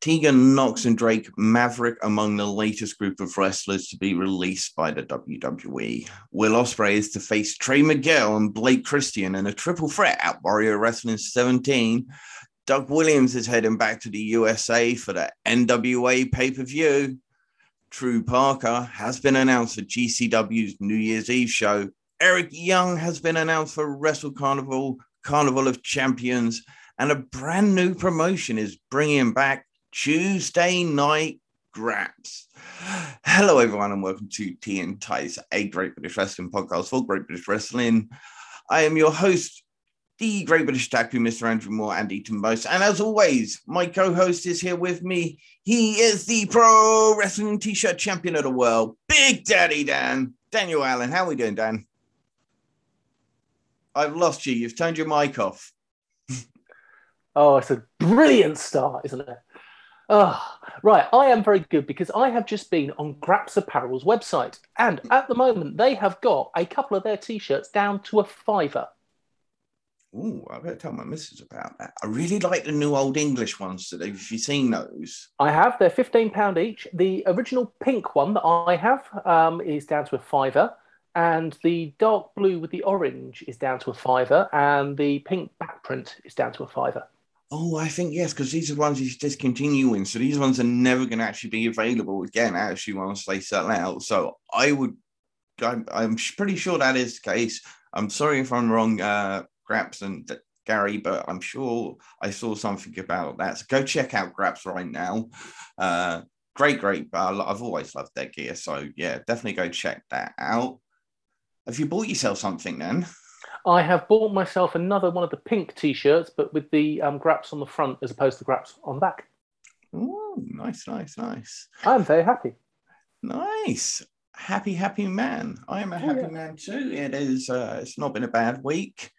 Tegan Nox and Drake Maverick among the latest group of wrestlers to be released by the WWE. Will Ospreay is to face Trey Miguel and Blake Christian in a triple threat at Warrior Wrestling 17. Doug Williams is heading back to the USA for the NWA pay per view. Drew Parker has been announced for GCW's New Year's Eve show. Eric Young has been announced for Wrestle Carnival, Carnival of Champions, and a brand new promotion is bringing back Tuesday Night Graps. Hello, everyone, and welcome to Tea and Tights, a Great British Wrestling podcast for Great British Wrestling. I am your host, the Great British Taku, Mr. Andrew Moore, and Eaton. And as always, my co host is here with me. He is the Pro Wrestling T shirt champion of the world, Big Daddy Dan. Daniel Allen. How are we doing, Dan? I've lost you. You've turned your mic off. oh, it's a brilliant start, isn't it? Oh, right. I am very good because I have just been on Graps Apparel's website, and at the moment they have got a couple of their t-shirts down to a fiver. Oh, I better tell my missus about that. I really like the new old English ones. Today. Have you seen those? I have. They're fifteen pound each. The original pink one that I have um, is down to a fiver, and the dark blue with the orange is down to a fiver, and the pink back print is down to a fiver. Oh, I think yes, because these are the ones he's discontinuing. So these ones are never going to actually be available again, actually, once they sell out. So I would, I'm, I'm pretty sure that is the case. I'm sorry if I'm wrong, uh, Graps and Gary, but I'm sure I saw something about that. So go check out Graps right now. Uh, great, great. I've always loved their gear. So yeah, definitely go check that out. Have you bought yourself something then? I have bought myself another one of the pink t-shirts, but with the um, graps on the front as opposed to graps on the back. Oh, nice, nice, nice. I'm very happy. Nice, happy, happy man. I am a happy yeah. man too. It is. Uh, it's not been a bad week.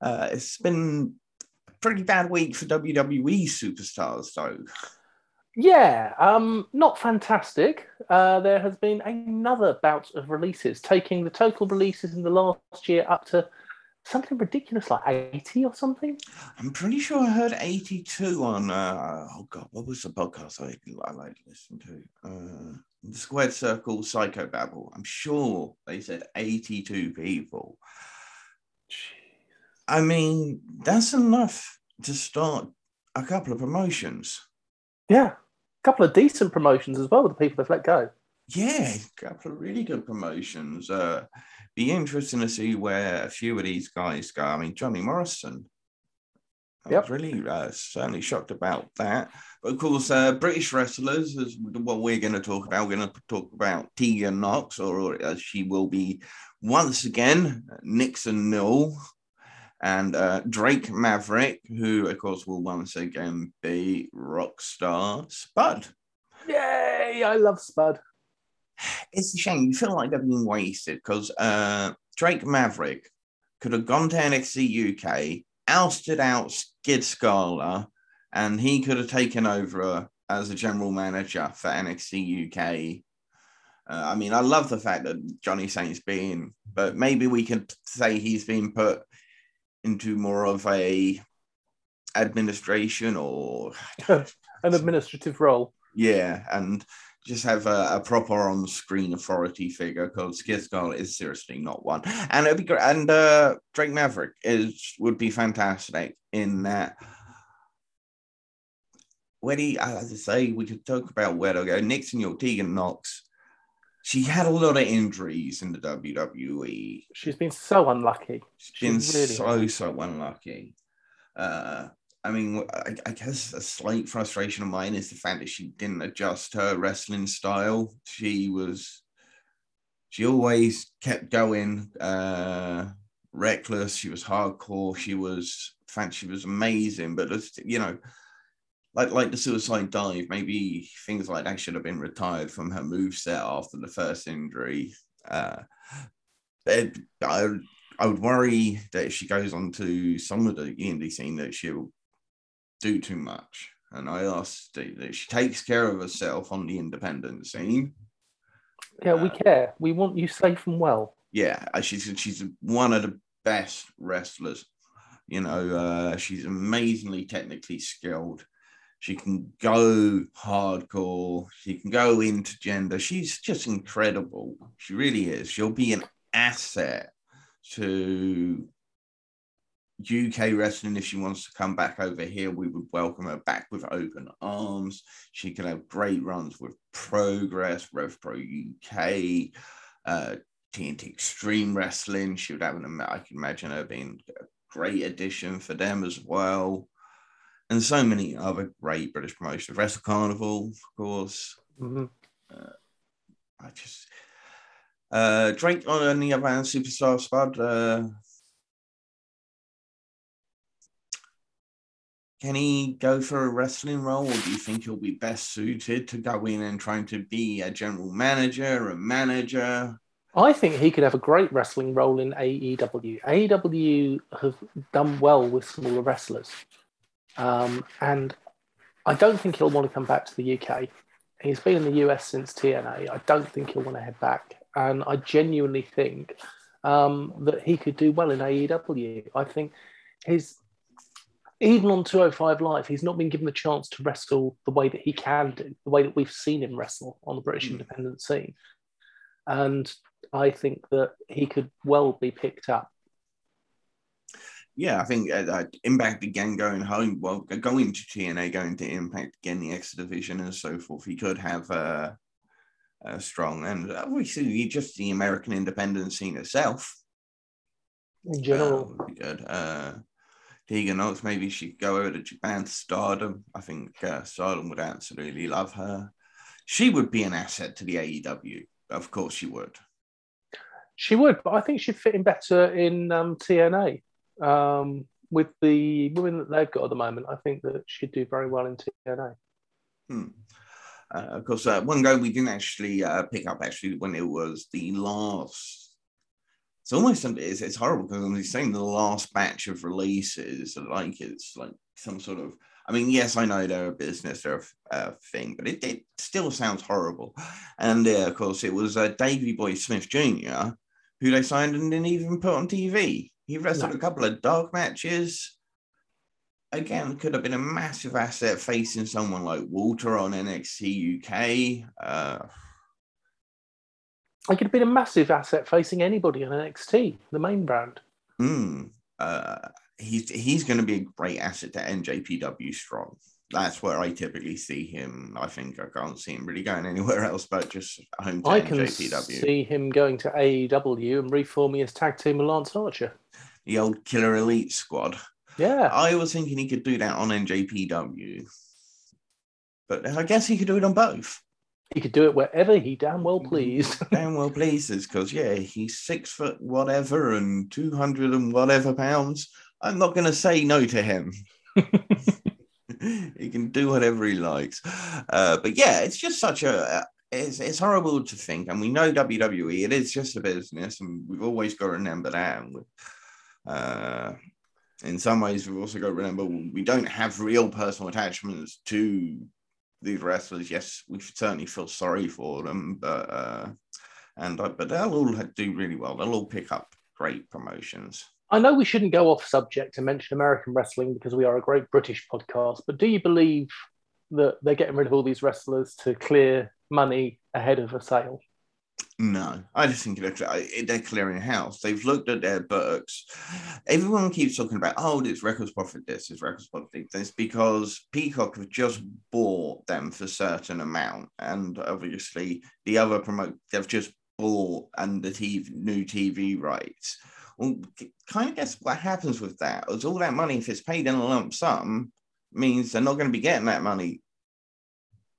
Uh, it's been a pretty bad week for WWE superstars, though. Yeah, um, not fantastic. Uh, there has been another bout of releases, taking the total releases in the last year up to something ridiculous like 80 or something. I'm pretty sure I heard 82 on, uh, oh God, what was the podcast I, I like to listen to? Uh, the Squared Circle Psycho Babble. I'm sure they said 82 people. I mean, that's enough to start a couple of promotions. Yeah, a couple of decent promotions as well with the people they've let go. Yeah, a couple of really good promotions. Uh, be interesting to see where a few of these guys go. I mean, Johnny Morrison. I yep. was really uh, certainly shocked about that. But of course, uh, British wrestlers is what we're going to talk about. We're going to talk about Tegan Nox, or as she will be once again, Nixon Newell, and uh, Drake Maverick, who, of course, will once again be Rockstar Spud. Yay! I love Spud it's a shame. You feel like they've been wasted because uh, Drake Maverick could have gone to NXT UK, ousted out Sid Scala, and he could have taken over uh, as a general manager for NXT UK. Uh, I mean, I love the fact that Johnny Saint's been, but maybe we could say he's been put into more of a administration or an administrative role. Yeah, and just have a, a proper on-screen authority figure because Sid Scala is seriously not one. And it'd be great. And uh, Drake Maverick is would be fantastic in that. Where he, as I say, we could talk about where to go. Nixon, your Tegan Nox. She had a lot of injuries in the WWE. She's been so unlucky. She's been really so unlucky. so unlucky. Uh, I mean, I, I, guess a slight frustration of mine is the fact that she didn't adjust her wrestling style. She was, she always kept going, uh, reckless. She was hardcore. She was, in fact, she was amazing. But you know, like like the suicide dive, maybe things like that should have been retired from her move set after the first injury. Uh, I, I would worry that if she goes on to some of the indie scene that she'll do too much. And I asked that she takes care of herself on the independent scene. Yeah, we uh, care. We want you safe and well. Yeah, uh, she's she's one of the best wrestlers. You know, uh, she's amazingly technically skilled. She can go hardcore. She can go into gender. She's just incredible. She really is. She'll be an asset to UK wrestling, if she wants to come back over here, we would welcome her back with open arms. She could have great runs with Progress, Rev Pro UK, uh, TNT Extreme Wrestling. She would have an, I can imagine her being a great addition for them as well. And so many other great British promotions. Wrestle Carnival, of course. Mm-hmm. Uh, I just, uh, Drake on the other hand, Superstar Spud. Uh, can he go for a wrestling role, or do you think he'll be best suited to go in and trying to be a general manager, a manager? I think he could have a great wrestling role in AEW. AEW have done well with smaller wrestlers, um, and I don't think he'll want to come back to the UK. He's been in the US since TNA. I don't think he'll want to head back, and I genuinely think um, that he could do well in AEW. I think his even on 205 Live, he's not been given the chance to wrestle the way that he can do, the way that we've seen him wrestle on the British mm. independent scene. And I think that he could well be picked up. Yeah, I think uh, uh Impact again going home, well, going to TNA, going to Impact again, the X Division and so forth. He could have uh, a strong, and obviously just the American independent scene itself. In general, uh, would be good. Uh, Tegan Nox, maybe she'd go over to Japan to Stardom. I think uh, Stardom would absolutely love her. She would be an asset to the AEW. Of course, she would. She would, but I think she'd fit in better in um, TNA. Um, with the women that they've got at the moment, I think that she'd do very well in TNA. Hmm. Uh, of course, uh, one go we didn't actually uh, pick up actually when it was the last it's almost it's, it's horrible because I'm saying the last batch of releases are like it's like some sort of I mean yes I know they're a business they're a, thing but it, it still sounds horrible and uh, of course it was uh, Davey Boy Smith Jr. who they signed and didn't even put on TV he wrestled no. a couple of dark matches again could have been a massive asset facing someone like Walter on NXT UK uh, I could have been a massive asset facing anybody on NXT, the main brand. Mm, uh, he's he's going to be a great asset to NJPW Strong. That's where I typically see him. I think I can't see him really going anywhere else but just home to I can NJPW. see him going to AEW and reforming his tag team with Lance Archer. The old Killer Elite squad. Yeah. I was thinking he could do that on NJPW. But I guess he could do it on both he could do it wherever he damn well pleased. damn well pleases, because yeah, he's six foot whatever and two hundred and whatever pounds. I'm not going to say no to him. he can do whatever he likes. Uh, but yeah, it's just such a. It's, it's horrible to think, and we know WWE. It is just a business, and we've always got to remember that. And uh, in some ways, we've also got to remember we don't have real personal attachments to these wrestlers, yes, we certainly feel sorry for them, but uh, and uh, but they'll all do really well. They'll all pick up great promotions. I know we shouldn't go off subject and mention American wrestling because we are a great British podcast, but do you believe that they're getting rid of all these wrestlers to clear money ahead of a sale? No, I just think they're, they're clearing house. They've looked at their books. Everyone keeps talking about, oh, it's records profit this, it's records profit this, because Peacock have just bought them for a certain amount. And obviously, the other promote, they've just bought and the TV, new TV rights. Well, kind of guess what happens with that is all that money, if it's paid in a lump sum, means they're not going to be getting that money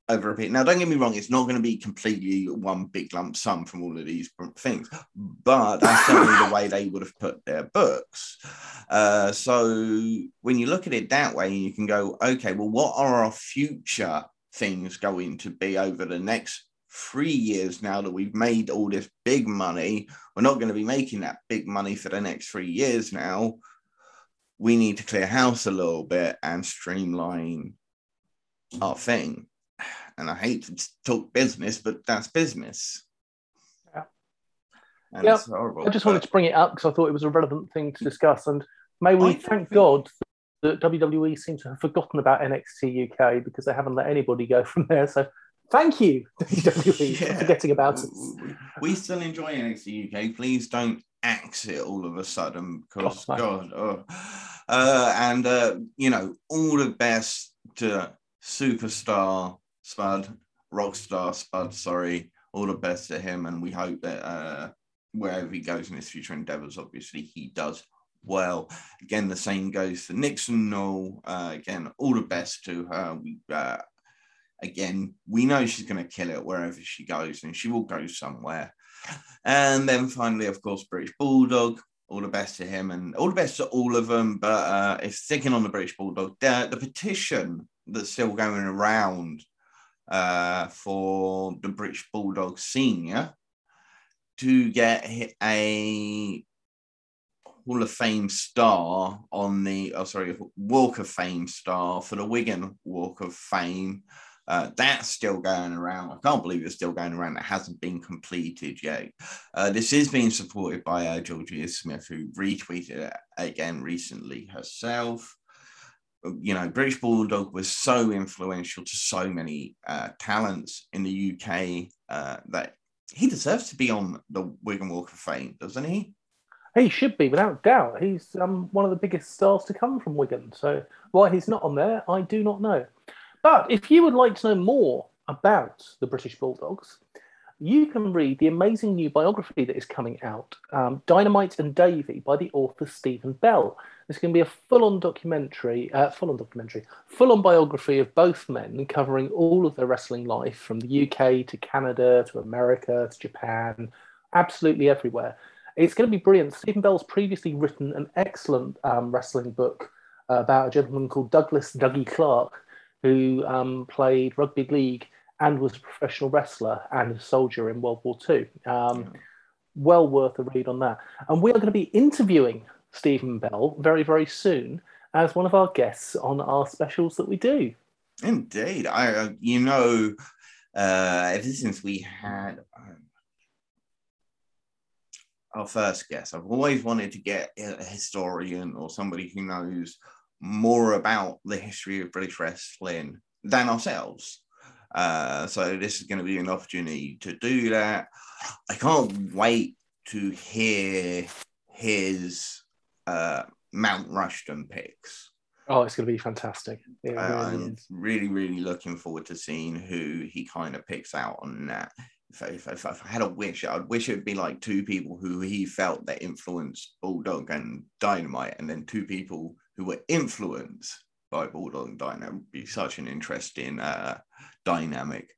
over a period. Now, don't get me wrong, it's not going to be completely one big lump sum from all of these things, but that's certainly the way they would have put their books. Uh, so when you look at it that way, you can go, okay, well, what are our future things going to be over the next three years now that we've made all this big money? We're not going to be making that big money for the next three years now. We need to clear house a little bit and streamline our thing and I hate to talk business, but that's business. Yeah. And yeah. I just wanted to bring it up because I thought it was a relevant thing to discuss. And may we thank God that WWE seems to have forgotten about NXT UK because they haven't let anybody go from there. So thank you, WWE, yeah. for forgetting about it. We still enjoy NXT UK. Please don't axe it all of a sudden because, oh, God. Oh. Uh, and, uh, you know, all the best to superstar Spud, rockstar Spud, sorry. All the best to him. And we hope that uh, wherever he goes in his future endeavors, obviously he does well. Again, the same goes for Nixon Newell. Uh, again, all the best to her. We uh, again, we know she's going to kill it wherever she goes, and she will go somewhere. And then finally, of course, British Bulldog. All the best to him, and all the best to all of them. But uh, if sticking on the British Bulldog, the, the petition that's still going around uh, for the British Bulldog Senior to get a Hall of Fame star on the, oh, sorry, Walk of Fame star for the Wigan Walk of Fame. Uh, that's still going around. I can't believe it's still going around. It hasn't been completed yet. Uh, this is being supported by uh, Georgia Smith, who retweeted it again recently herself. You know, British Bulldog was so influential to so many uh, talents in the UK uh, that he deserves to be on the Wigan Walk of Fame, doesn't he? He should be, without doubt. He's um, one of the biggest stars to come from Wigan. So why he's not on there, I do not know. But if you would like to know more about the British Bulldogs, you can read the amazing new biography that is coming out, um, Dynamite and Davy, by the author Stephen Bell. It's going to be a full-on documentary, uh, full-on documentary, full-on biography of both men, covering all of their wrestling life from the UK to Canada to America to Japan, absolutely everywhere. It's going to be brilliant. Stephen Bell's previously written an excellent um, wrestling book about a gentleman called Douglas Dougie Clark, who um, played rugby league and was a professional wrestler and a soldier in World War II. Um, yeah. Well worth a read on that. And we are going to be interviewing Stephen Bell very, very soon as one of our guests on our specials that we do. Indeed. I, uh, you know, uh, ever since we had um, our first guest. I've always wanted to get a historian or somebody who knows more about the history of British wrestling than ourselves. Uh, so this is going to be an opportunity to do that. I can't wait to hear his uh, Mount Rushmore picks. Oh, it's going to be fantastic. Really I'm is. really, really looking forward to seeing who he kind of picks out on that if, if, if, I had a wish, I'd wish it would be like two people who he felt that influenced Bulldog and Dynamite, and then two people who were influenced by Bulldog and Dynamite. would be such an interesting uh, dynamic.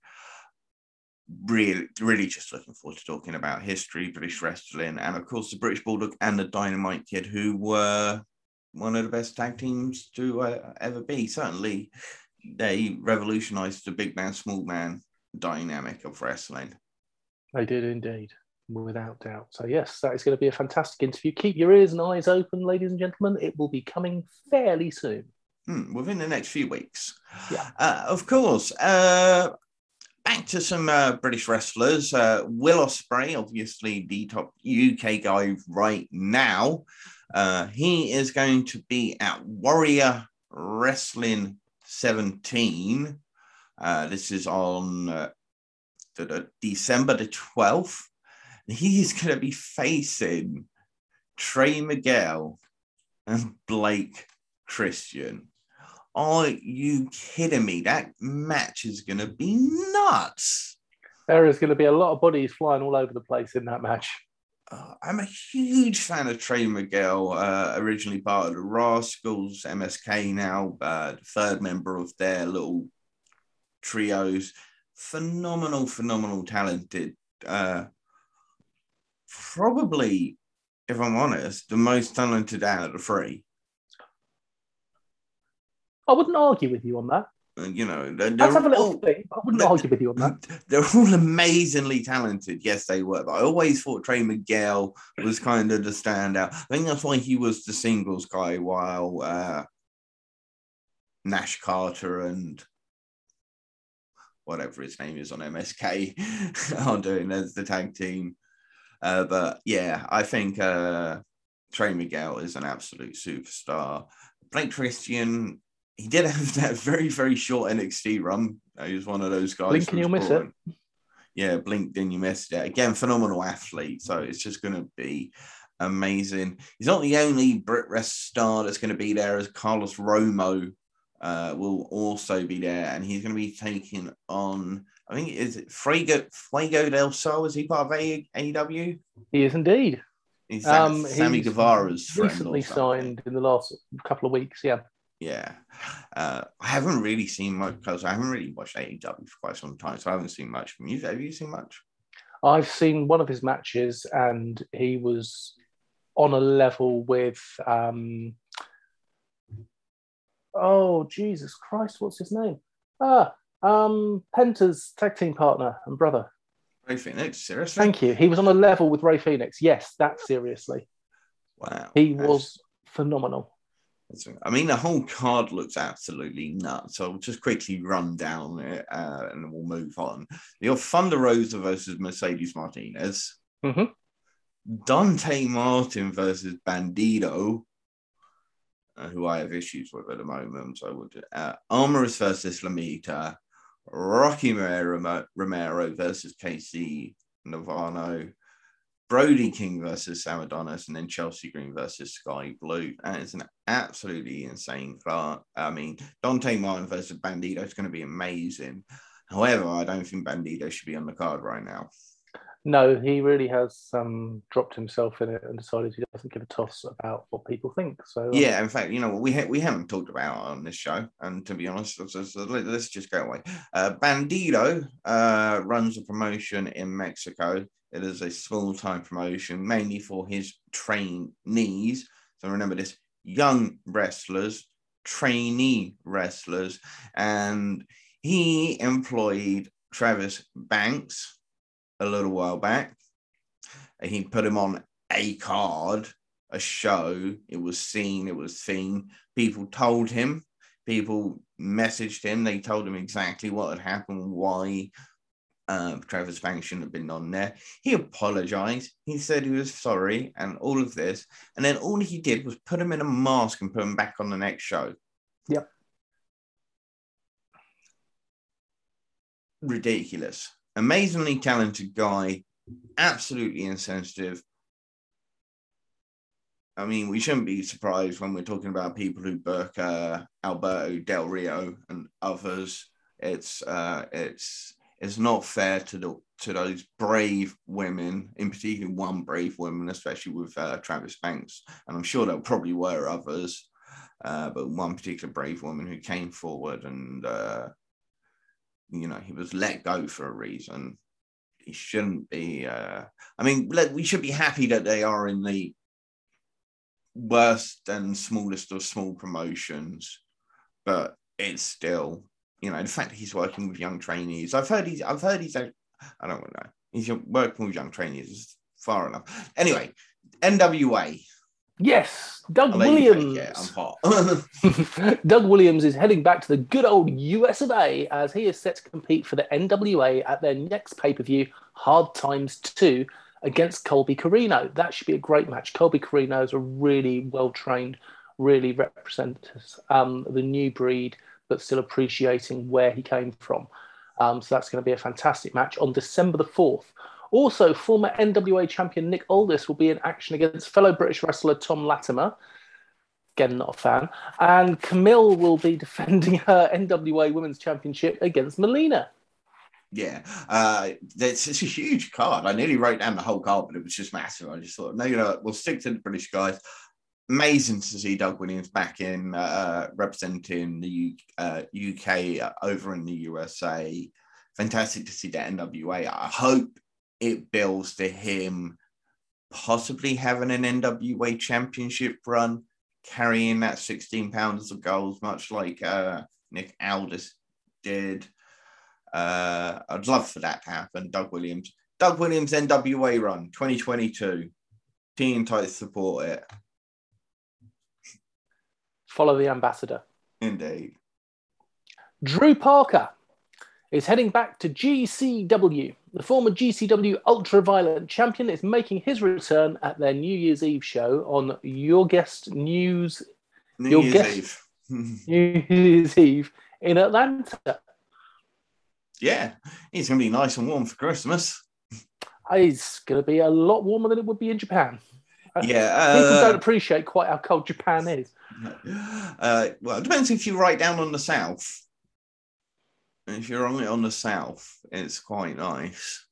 Really, really just looking forward to talking about history, British wrestling, and of course the British Bulldog and the Dynamite Kid, who were one of the best tag teams to uh, ever be. Certainly, they revolutionized the big man, small man dynamic of wrestling. They did indeed, without doubt. So, yes, that is going to be a fantastic interview. Keep your ears and eyes open, ladies and gentlemen. It will be coming fairly soon. Hmm, within the next few weeks. Yeah. Uh, of course. Uh, back to some uh, British wrestlers. Uh, Will Ospreay, obviously the top UK guy right now. Uh, he is going to be at Warrior Wrestling 17 uh, this is on uh, December the 12th. He's going to be facing Trey Miguel and Blake Christian. Are you kidding me? That match is going to be nuts. There is going to be a lot of bodies flying all over the place in that match. Uh, I'm a huge fan of Trey Miguel, uh, originally part of the Rascals, MSK now, uh, the third member of their little trios. Phenomenal, phenomenal, talented. Uh, probably, if I'm honest, the most talented out of the three. I wouldn't argue with you on that. You know, they're, let's have a little all, thing. I wouldn't argue with you on that. They're all amazingly talented. Yes, they were. But I always thought Trey Miguel was kind of the standout. I think that's why he was the singles guy, while uh, Nash Carter and whatever his name is on MSK are doing as the tag team. Uh, but yeah, I think uh, Trey Miguel is an absolute superstar. Blake Christian, he did have that very, very short NXT run. He was one of those guys. Blink and you'll miss it. Yeah, blink, then you missed it. Again, phenomenal athlete. So it's just going to be amazing. He's not the only Brit Wres star that's going to be there, as Carlos Romo uh, will also be there, and he's going to be taking on. I think is it Fuego Fuego del Sol? Is he part of AEW? He is indeed. He's um, Sammy Guevara's recently signed in the last couple of weeks. Yeah. Yeah, uh, I haven't really seen much because I haven't really watched AEW for quite some time, so I haven't seen much from you. Have you seen much? I've seen one of his matches, and he was on a level with. Um, oh Jesus Christ! What's his name? Ah, um, Penta's tag team partner and brother. Rey Fénix, seriously? Thank you. He was on a level with Rey Fénix. Yes, that seriously. Wow. He was phenomenal. I mean, the whole card looks absolutely nuts. So I'll just quickly run down it uh, and we'll move on. You have Thunder Rosa versus Mercedes Martinez. Mm-hmm. Dante Martin versus Bandido, uh, who I have issues with at the moment. So I would uh, Armorous versus Lamita. Rocky Romero versus Casey Navarro, Brody King versus Sam Adonis, and then Chelsea Green versus Skye Blue. And it's an absolutely insane card. I mean, Dante Martin versus Bandido is going to be amazing. However, I don't think Bandido should be on the card right now. No, he really has um, dropped himself in it and decided he doesn't give a toss about what people think. So um, yeah, in fact, you know we ha- we haven't talked about on this show, and to be honest, so let's just go away. Uh, Bandido uh, runs a promotion in Mexico. It is a small time promotion, mainly for his trainees. So remember this: young wrestlers, trainee wrestlers, and he employed Travis Banks a little while back. He put him on a card, a show. It was seen, it was seen. People told him, people messaged him, they told him exactly what had happened, why uh, Travis Banks shouldn't have been on there. He apologized. He said he was sorry and all of this. And then all he did was put him in a mask and put him back on the next show. Yep. Ridiculous amazingly talented guy, absolutely insensitive. I mean, we shouldn't be surprised when we're talking about people who Burke, uh, Alberto Del Rio, and others. It's uh, it's it's not fair to the to those brave women, in particular one brave woman, especially with uh, Travis Banks, and I'm sure there probably were others, uh, but one particular brave woman who came forward and uh, you know, he was let go for a reason. He shouldn't be. Uh, I mean, we should be happy that they are in the worst and smallest of small promotions, but it's still, you know, the fact that he's working with young trainees. I've heard he's. I've heard he's. I don't know. He's working with young trainees is far enough. Anyway, NWA. Yes, Doug Williams. Yeah, I'm hot. Doug Williams is heading back to the good old US of A as he is set to compete for the NWA at their next pay per view, Hard Times 2, against Colby Corino. That should be a great match. Colby Corino is a really well trained, really represents um, the new breed, but still appreciating where he came from. Um, so that's going to be a fantastic match on December the 4th. Also, former NWA champion Nick Aldis will be in action against fellow British wrestler Tom Latimer. Again, not a fan. And Kamille will be defending her NWA Women's Championship against Melina. Yeah, uh, it's, it's a huge card. I nearly wrote down the whole card, but it was just massive. I just thought, no, you know, we'll stick to the British guys. Amazing to see Doug Williams back in uh, representing the uh, UK over in the USA. Fantastic to see that NWA. I hope it builds to him possibly having an NWA championship run, carrying that 16 pounds of gold, much like uh, Nick Aldis did. Uh, I'd love for that to happen. Doug Williams. Doug Williams NWA run 2022. Team tight support it. Follow the ambassador. Indeed. Drew Parker is heading back to GCW. The former GCW Ultraviolent champion is making his return at their New Year's Eve show on Your Guest News New Your Year's guess- Eve. New Year's Eve in Atlanta. yeah, it's going to be nice and warm for Christmas. It's going to be a lot warmer than it would be in Japan. Uh, Yeah. People uh, don't appreciate quite how cold Japan is. Uh, well, it depends if you write down on the south. If you're on it on the south, it's quite nice.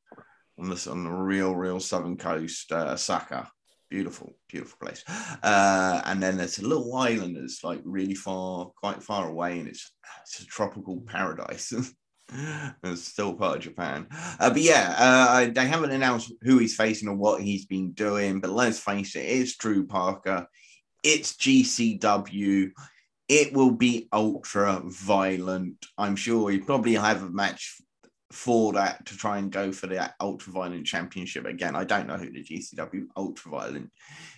On the on the real, real southern coast, uh, Osaka, beautiful, beautiful place. Uh, and then there's a little island that's like really far, quite far away, and it's it's a tropical paradise. it's still part of Japan. Uh, but yeah, uh, they haven't announced who he's facing or what he's been doing. But let's face it, it's Drew Parker. It's GCW. It will be ultra violent. I'm sure he probably have a match for that to try and go for the ultra violent championship again. I don't know who the GCW ultra violent,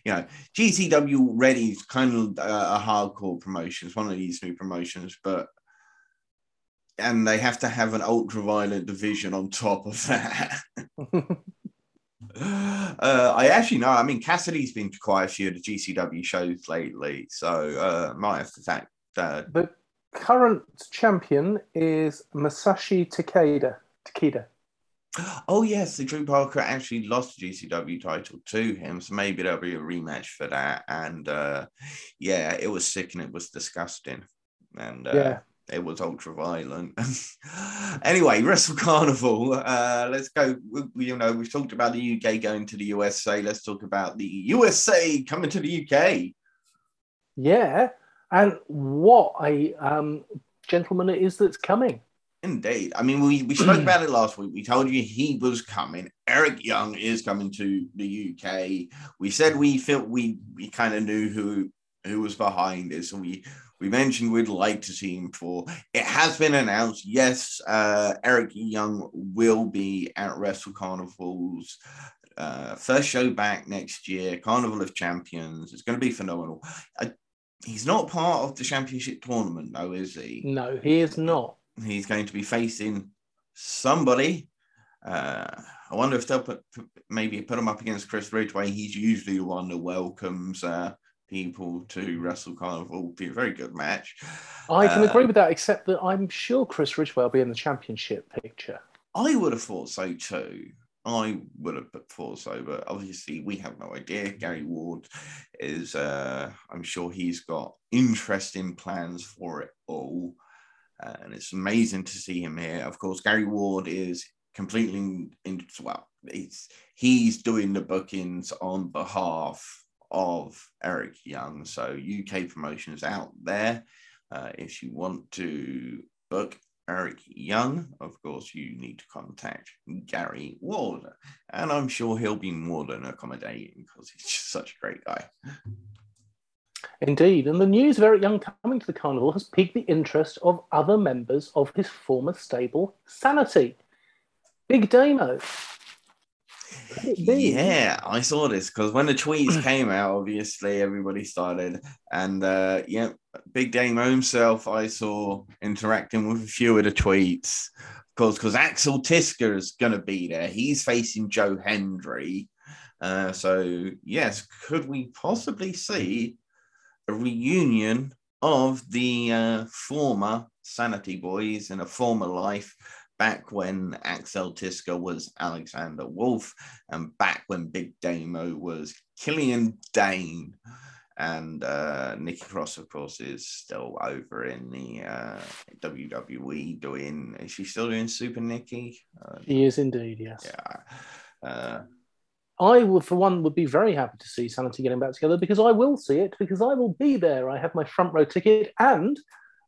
you know, GCW already is kind of a, a hardcore promotion. It's one of these new promotions, but and they have to have an ultra violent division on top of that. Uh, I actually know. I mean, Cassidy's been to quite a few of the GCW shows lately, so uh, might have to thank. Uh, The current champion is Masashi Takeda. Takeda. oh yes, the Drew Parker actually lost the GCW title to him, so maybe there'll be a rematch for that. And uh, yeah, it was sick and it was disgusting, and uh, Yeah. It was ultra violent. anyway, Wrestle Carnival. Uh, let's go. We, you know, we've talked about the UK going to the USA. Let's talk about the USA coming to the UK. Yeah. And what a um, gentleman it is that's coming. Indeed. I mean, we, we spoke about it last week. We told you he was coming. Eric Young is coming to the UK. We said we felt we we kind of knew who who was behind it. So we we mentioned we'd like to see him for. It has been announced. Yes, uh, Eric Young will be at Wrestle Carnival's uh, first show back next year. Carnival of Champions. It's going to be phenomenal. I, he's not part of the championship tournament, though, is he? No, he is not. he's going to be facing somebody. Uh, I wonder if they'll put, put- maybe put him up against Chris Ridgway. He's usually the one that welcomes uh, people to Wrestle Carnival. Be a very good match. I can Uh, agree with that, except that I'm sure Chris Ridgway will be in the championship picture. I would have thought so too. I would have thought so, but obviously we have no idea. Gary Ward is, uh, I'm sure he's got interesting plans for it all. Uh, and it's amazing to see him here. Of course, Gary Ward is completely in, well, it's, he's doing the bookings on behalf of Eric Young. So, UK promotions out there. Uh, if you want to book Eric Young, of course, you need to contact Gary Ward. And I'm sure he'll be more than accommodating because he's just such a great guy. Indeed, and the news of Eric Young coming to the carnival has piqued the interest of other members of his former stable, Sanity. Big Damo. Could it be? Yeah, I saw this because when the tweets came out, obviously everybody started. And uh, yeah, Big Damo himself, I saw interacting with a few of the tweets. Of course, because Axel Tischer is going to be there. He's facing Joe Hendry. Uh, so, yes, could we possibly see a reunion of the uh, former Sanity Boys in a former life back when Axel Tischer was Alexander Wolfe and back when Big Damo was Killian Dane. And uh, Nikki Cross, of course, is still over in the uh, WWE doing. Is she still doing Super Nikki? Uh, He is indeed, yes. yeah. Uh, I would, for one, would be very happy to see Sanity getting back together because I will see it because I will be there. I have my front row ticket, and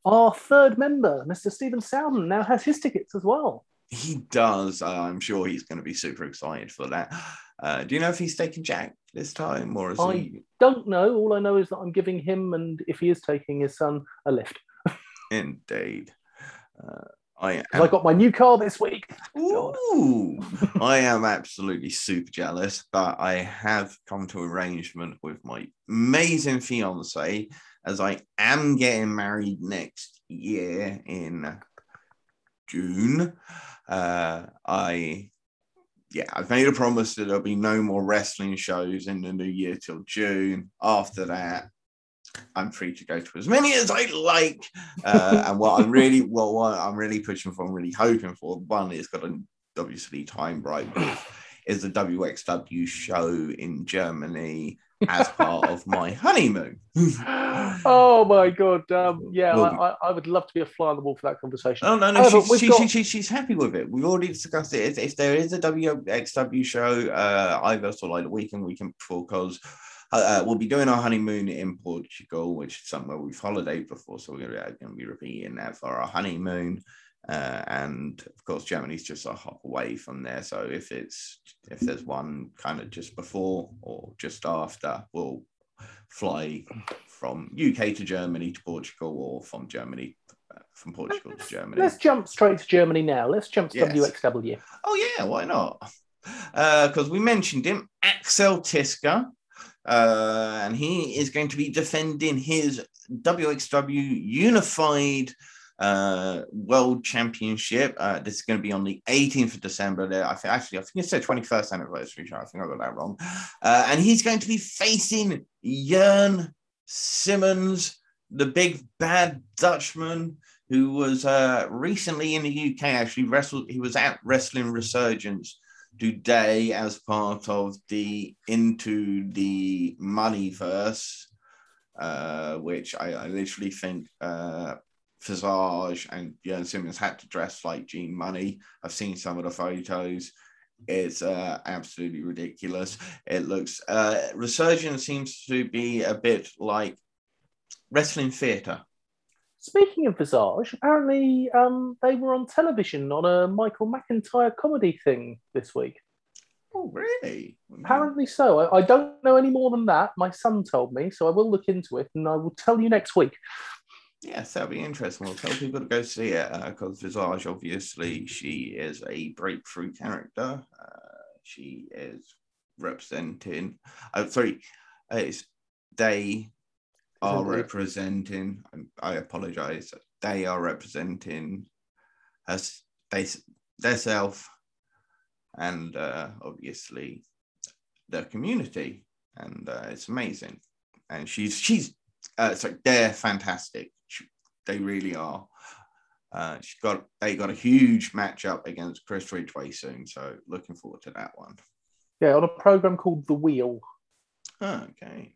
our third member, Mr. Stephen Souden, now has his tickets as well. he does. Uh, I'm sure he's going to be super excited for that. Uh, do you know if he's taking Jack this time or is I- he Don't know. All I know is that I'm giving him, and if he is taking his son, a lift. indeed? Uh, I 'Cause I got my new car this week. Ooh, I am absolutely super jealous, but I have come to arrangement with my amazing fiance as I am getting married next year in June. Uh, I, yeah, I've made a promise that there'll be no more wrestling shows in the new year till June. After that, I'm free to go to as many as I like. Uh, and what I'm really, well, what I'm really pushing for, I'm really hoping for, one is got a obviously time right is the WXW show in Germany as part of my honeymoon. oh my god! Um, yeah, well, I, I, would love to be a fly on the wall for that conversation. Oh no, no, she, she, got... she, she, she's happy with it. We've already discussed it. If, if there is a WXW show, uh, either sort of like the weekend, weekend before, because uh, we'll be doing our honeymoon in Portugal, which is somewhere we've holidayed before, so we're going to be repeating that for our honeymoon. Uh, and of course, Germany's just a hop away from there. So if it's if there's one kind of just before or just after, we'll fly from UK to Germany to Portugal, or from Germany uh, from Portugal to Germany. Let's jump straight to Germany now. Let's jump to yes. WXW. Oh yeah, why not? Because uh, we mentioned him, Axel Tischer, uh, and he is going to be defending his WXW Unified uh, World Championship. Uh, this is going to be on the 18th of December. There, I think actually, I think it's said 21st anniversary. I think I got that wrong. Uh, and he's going to be facing Jurn Simmons, the big bad Dutchman who was uh, recently in the UK. Actually, wrestled. He was at Wrestling Resurgence today as part of the Into the Moneyverse. Uh, which I, I, literally think uh, Visage and Jurn Simmons had to dress like Gene Money. I've seen some of the photos. It's uh, absolutely ridiculous. It looks uh, Resurgence seems to be a bit like wrestling theatre. Speaking of Visage, apparently um, they were on television on a Michael McIntyre comedy thing this week. Oh, really? Apparently so. I, I, don't know any more than that. My son told me, so I will look into it and I will tell you next week. Yes, that'll be interesting. We'll tell people to go see it because uh, Visage, obviously, she is a breakthrough character. Uh, she is representing. Uh, sorry, it's they are representing. I apologize. They are representing us. They themselves, and uh, obviously the community, and uh, it's amazing. And she's she's uh, so they're fantastic. They really are. Uh, she got they got a huge matchup against Chris Ridgway soon, so looking forward to that one. Yeah, on a program called The Wheel. Oh, okay,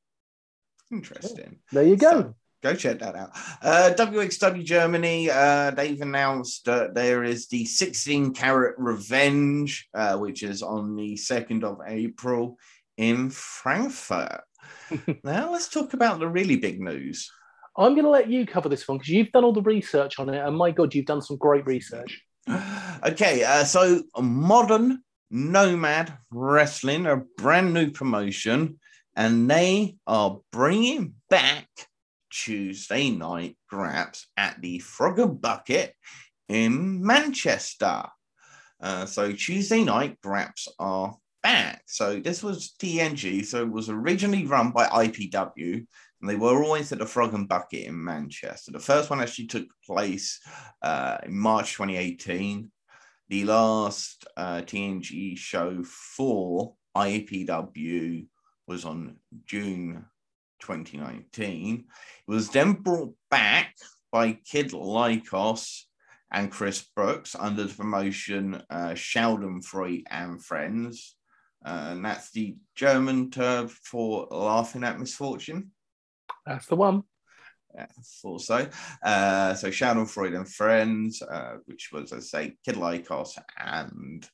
interesting. There you go. So, go check that out. Uh, WXW Germany, uh, they've announced uh, there is the 16 Carat Revenge, uh, which is on the 2nd of April in Frankfurt. now let's talk about the really big news. I'm going to let you cover this one because you've done all the research on it, and my God, you've done some great research. Okay, uh, so modern Nomad Wrestling, a brand new promotion, and they are bringing back Tuesday night graps at the Frog Bucket in Manchester. Uh, so Tuesday night graps are back. So this was TNG. So it was originally run by IPW, and they were always at the Frog and Bucket in Manchester. The first one actually took place uh, in March 2018. The last uh, TNG show for IPW was on June 2019. It was then brought back by Kid Lykos and Chris Brookes under the promotion uh, Schadenfreude and Friends. Uh, and that's the German term for laughing at misfortune. That's the one. Yeah, I thought so. Uh, so Schadenfreude and Friends, uh, which was, as I say, Kid Lykos and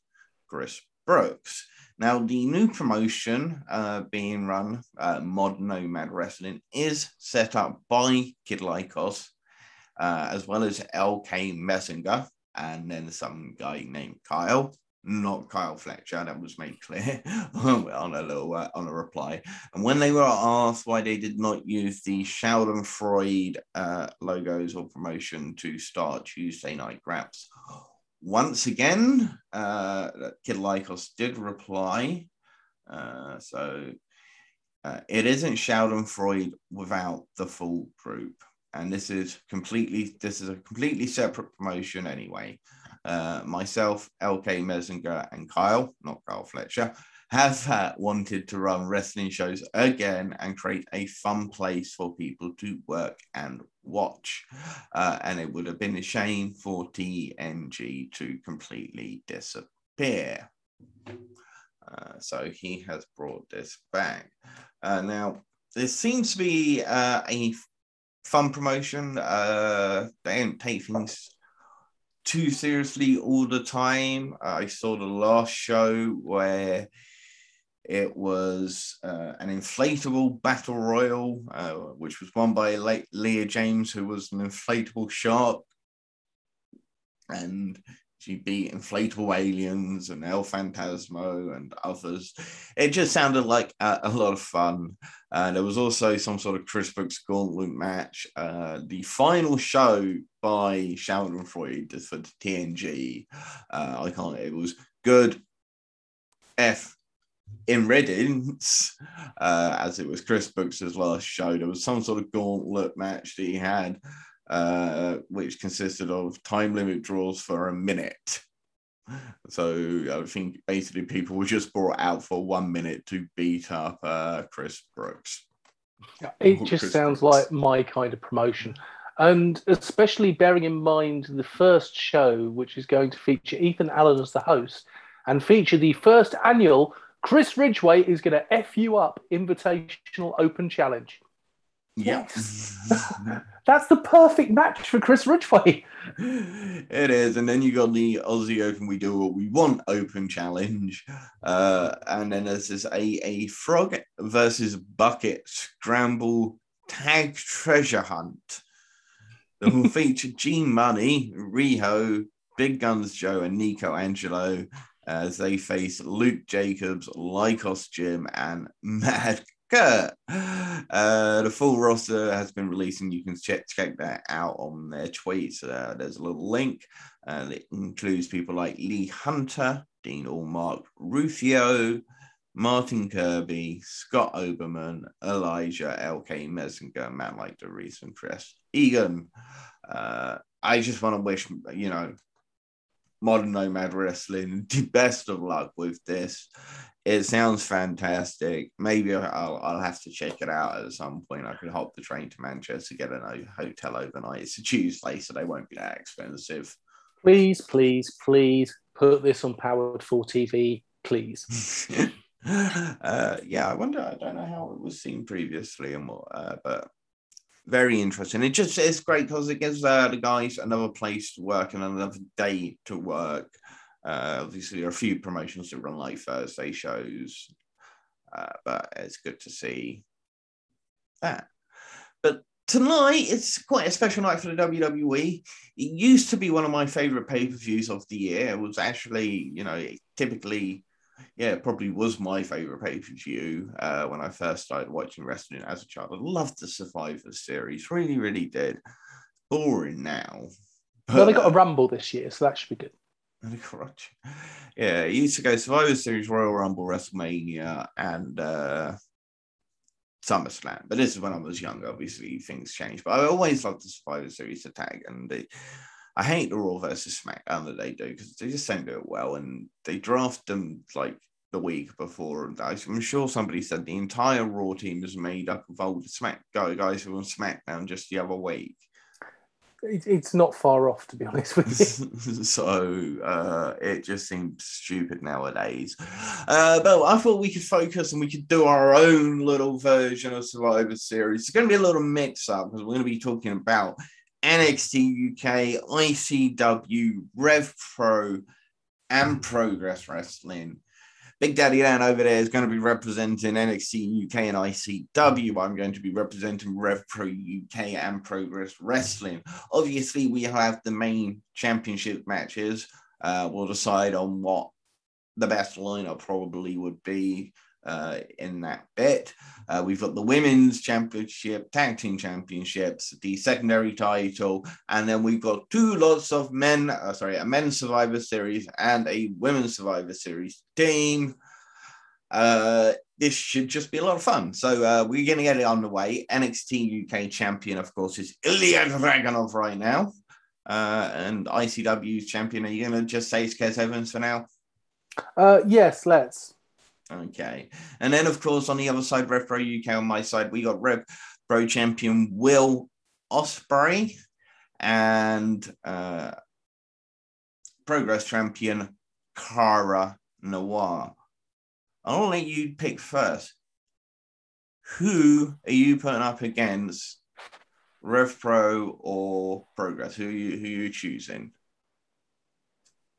Chris Brookes. Now, the new promotion uh, being run, uh, Mod Nomad Wrestling, is set up by Kid Lykos, uh, as well as LK Messinger, and then some guy named Kyle not Kyle Fletcher. That was made clear on a little uh, on a reply. And when they were asked why they did not use the Schadenfreude uh, logos or promotion to start Tuesday Night Graps, once again, uh, Kid Lykos did reply. Uh, so uh, it isn't Schadenfreude without the full group. And this is completely this is a completely separate promotion anyway uh, myself, LK Mesinger, and Kyle, not Kyle Fletcher, have uh, wanted to run wrestling shows again and create a fun place for people to work and watch. Uh, and it would have been a shame for TNG to completely disappear. Uh, so he has brought this back. Uh, now, this seems to be uh, a fun promotion. Uh, they don't take things too seriously all the time. I saw the last show where it was uh, an inflatable battle royal, uh, which was won by Le- Leah James, who was an inflatable shark. And she beat inflatable aliens and El Phantasmo and others. It just sounded like a, a lot of fun. Uh, there was also some sort of Chris Brookes gauntlet match. Uh, the final show by Schadenfreude for the TNG. Uh, I can't. It was good. F in Reddings, uh, as it was Chris Brookes' last show. There was some sort of gauntlet match that he had uh, which consisted of time limit draws for a minute. So I think basically people were just brought out for one minute to beat up uh, Chris Brookes. It just Chris sounds Brookes. like my kind of promotion. And especially bearing in mind the first show, which is going to feature Ethan Allen as the host and feature the first annual Chris Ridgway is going to F you up invitational open challenge. Yes. That's the perfect match for Chris Ridgway. It is. And then you got the Aussie Open We Do What We Want Open Challenge. Uh, and then there's this a, a frog versus bucket scramble tag treasure hunt that will feature Gene Munny, Riho, Big Guns Joe, and Nico Angelo as they face Luke Jacobs, Lykos Gym, and Mad. Uh, the full roster has been released, and you can check check that out on their tweets. Uh, there's a little link uh, that includes people like Lee Hunter, Dean Allmark, Rufio, Martin Kirby, Scott Oberman, Elijah, LK Messinger, Matt like the recent Chris Egan. Uh, I just want to wish, you know, Modern Nomad Wrestling the best of luck with this. It sounds fantastic. Maybe I'll, I'll have to check it out at some point. I could hop the train to Manchester, get a hotel overnight. It's a Tuesday, so they won't be that expensive. Please, please, please put this on Powered for TV, please. uh, yeah, I wonder. I don't know how it was seen previously, and what, uh, but very interesting. It just it's great because it gives uh, the guys another place to work and another day to work. Uh, obviously, there are a few promotions that run like Thursday shows, uh, but it's good to see that. But tonight, it's quite a special night for the WWE. It used to be one of my favorite pay per views of the year. It was actually, you know, typically, yeah, it probably was my favorite pay per view uh, when I first started watching wrestling as a child. I loved the Survivor series, really, really did. Boring now. But, well, they got a Rumble this year, so that should be good. Yeah, he used to go Survivor Series, Royal Rumble, WrestleMania, and uh, SummerSlam. But this is when I was younger. Obviously, things changed. But I always loved the Survivor Series to tag, and I hate the Raw versus SmackDown that they do because they just don't do it well, and they draft them like the week before. I'm sure somebody said the entire Raw team is made up of old Smack guys who were on SmackDown just the other week it, it's not far off, to be honest with you. so uh, it just seems stupid nowadays. Uh, but I thought we could focus and we could do our own little version of Survivor Series. It's going to be a little mix up because we're going to be talking about NXT UK, ICW, Rev Pro, and Progress Wrestling. Big Daddy Dan over there is going to be representing NXT UK and ICW. I'm going to be representing Rev Pro UK and Progress Wrestling. Obviously, we have the main championship matches. Uh, we'll decide on what the best lineup probably would be uh, in that bit. Uh, we've got the women's championship, tag team championships, the secondary title, and then we've got two lots of men, uh, sorry, a men's survivor series and a women's survivor series team. Uh, this should just be a lot of fun. So uh, we're going to get it underway. NXT UK champion, of course, is Ilja Dragunov right now. Uh, and ICW's champion, are you going to just say it's Kez Evans for now? Yes, let's. Okay. And then, of course, on the other side, Rev Pro UK, on my side, we got Rev Pro champion Will Ospreay and uh, Progress champion Cara Noir. I'll let you pick first. Who are you putting up against Rev Pro or Progress? Who are you, who are you choosing?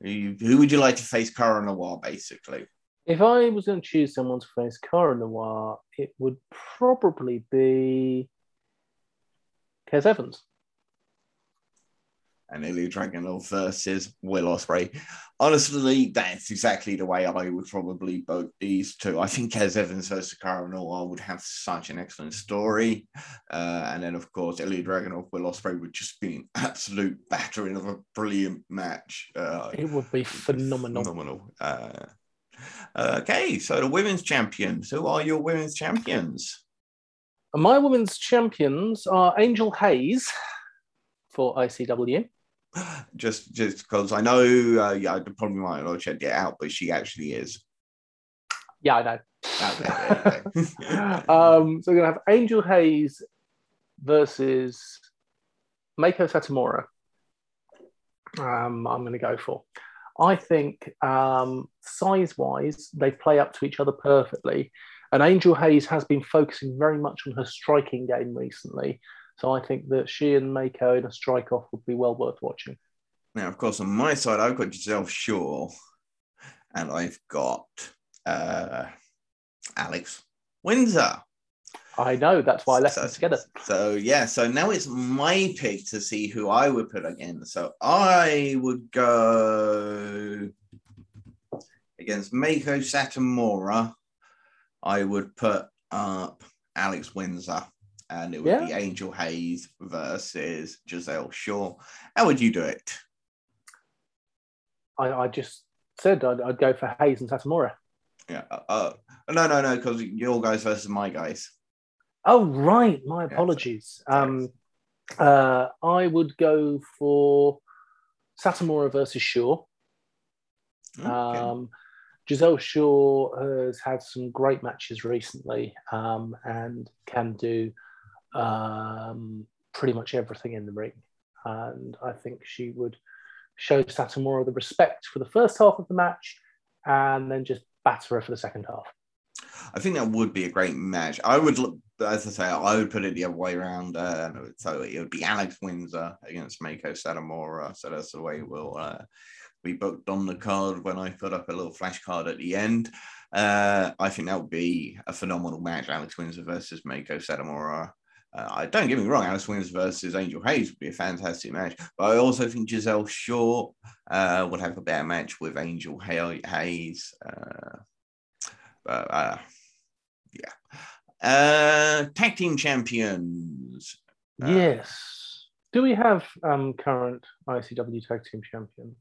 Who, who would you like to face Cara Noir, basically? If I was going to choose someone to face Cara Noir, it would probably be Kez Evans and Ilja Dragunov versus Will Ospreay. Honestly, that's exactly the way I would probably vote these two. I think Kez Evans versus Cara Noir would have such an excellent story. Uh, and then, of course, Ilja Dragunov, Will Ospreay would just be an absolute battering of a brilliant match. Uh, it would be phenomenal. Phenomenal. Uh, okay, so the women's champions. Who are your women's champions? My women's champions are Angel Hayes for ICW just just because I know uh, yeah, I probably might not check it out, but she actually is. Yeah, I know. um, so we're gonna have Angel Hayes versus Meiko Satomura. Um, I'm gonna go for. I think um, size wise, they play up to each other perfectly. And Angel Hayes has been focusing very much on her striking game recently. So I think that she and Mako in a strike off would be well worth watching. Now, of course, on my side, I've got Giselle Shaw and I've got uh, Alex Windsor. I know, that's why I left so, them together. So, yeah, so now it's my pick to see who I would put again. So I would go against Meiko Satomura. I would put up Alex Windsor and it would yeah. be Angel Hayes versus Giselle Shaw. How would you do it? I, I just said I'd, I'd, go for Hayes and Satomura. Yeah. Uh, uh no, no, no, because your guys versus my guys. Oh right, my apologies. Yeah. Um, uh, I would go for Satomura versus Shaw. Okay. Um, Giselle Shaw has had some great matches recently um, and can do um, pretty much everything in the ring. And I think she would show Satomura the respect for the first half of the match and then just batter her for the second half. I think that would be a great match. I would, as I say, I would put it the other way around. Uh, so it would be Alex Windsor against Meiko Satomura. So that's the way we'll uh, be booked on the card when I put up a little flash card at the end. Uh, I think that would be a phenomenal match. Alex Windsor versus Meiko Satomura. Uh, I don't get me wrong, Alice Wins versus Angel Hayes would be a fantastic match, but I also think Giselle Shaw uh, would have a better match with Angel Hayes. Uh, but uh, tag team champions. Uh, yes. Do we have um, current ICW tag team champions?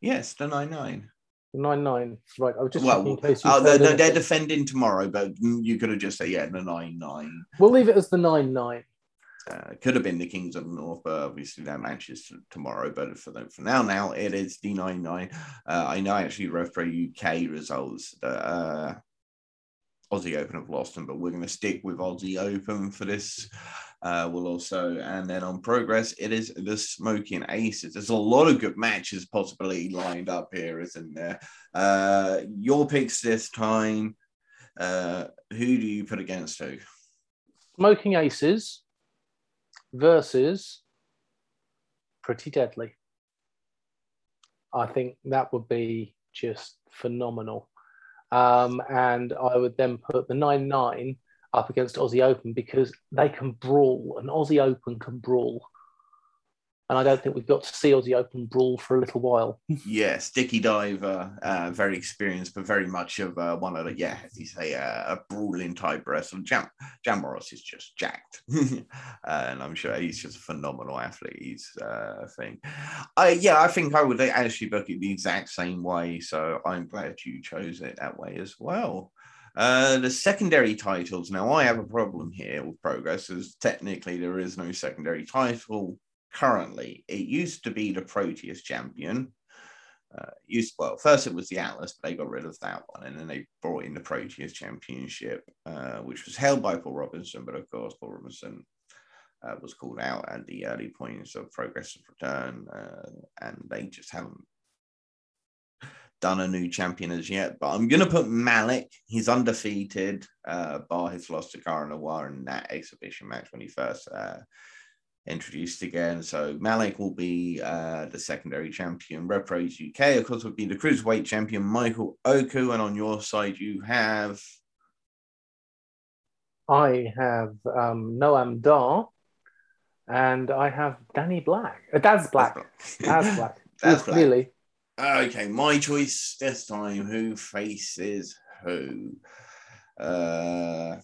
Yes, the nine nine. Nine nine. Right. I was just well, in case. Oh, they're, they're defending tomorrow, but you could have just said yeah, the nine nine. We'll leave it as the nine nine. Uh, could have been the Kings of the North, but obviously that match is tomorrow. But for the, for now, now it is D nine nine. Uh, I know actually Pro UK results that uh, Aussie Open have lost them, but we're going to stick with Aussie Open for this uh, will also, and then on progress, it is the Smoking Aces. There's a lot of good matches possibly lined up here, isn't there? Uh, your picks this time. Uh, who do you put against who? Smoking Aces versus Pretty Deadly. I think that would be just phenomenal. Um, and I would then put the 9 9 up against Aussie Open because they can brawl, and Aussie Open can brawl. And I don't think we've got to see Aussie Open brawl for a little while. yes, Dicky Diver, uh, very experienced, but very much of uh, one of the, yeah, as you say, uh, a brawling type wrestler. Jam, Jam Morris is just jacked. and I'm sure he's just a phenomenal athlete. He's uh, thing. I, yeah, I think I would actually book it the exact same way. So I'm glad you chose it that way as well. Uh, the secondary titles. Now, I have a problem here with progress, as technically there is no secondary title currently. It used to be the Proteus champion. Uh, used well, first it was the Atlas, but they got rid of that one, and then they brought in the Proteus Championship, uh, which was held by Paul Robinson, but of course Paul Robinson uh, was called out at the early points of Progressive Return, uh, and they just haven't done a new champion as yet. But I'm going to put Malik. He's undefeated, uh, bar his loss to Cara Noir in that exhibition match when he first uh, introduced again. So Malik will be uh, the secondary champion. Repros UK, of course, will be the cruiserweight champion Michael Oku. And on your side, you have. I have um, Noam Dar, and I have Danny Black. Uh, Daz Black. Daz Black. Daz Black. Really. Okay, my choice this time. Who faces who? Uh,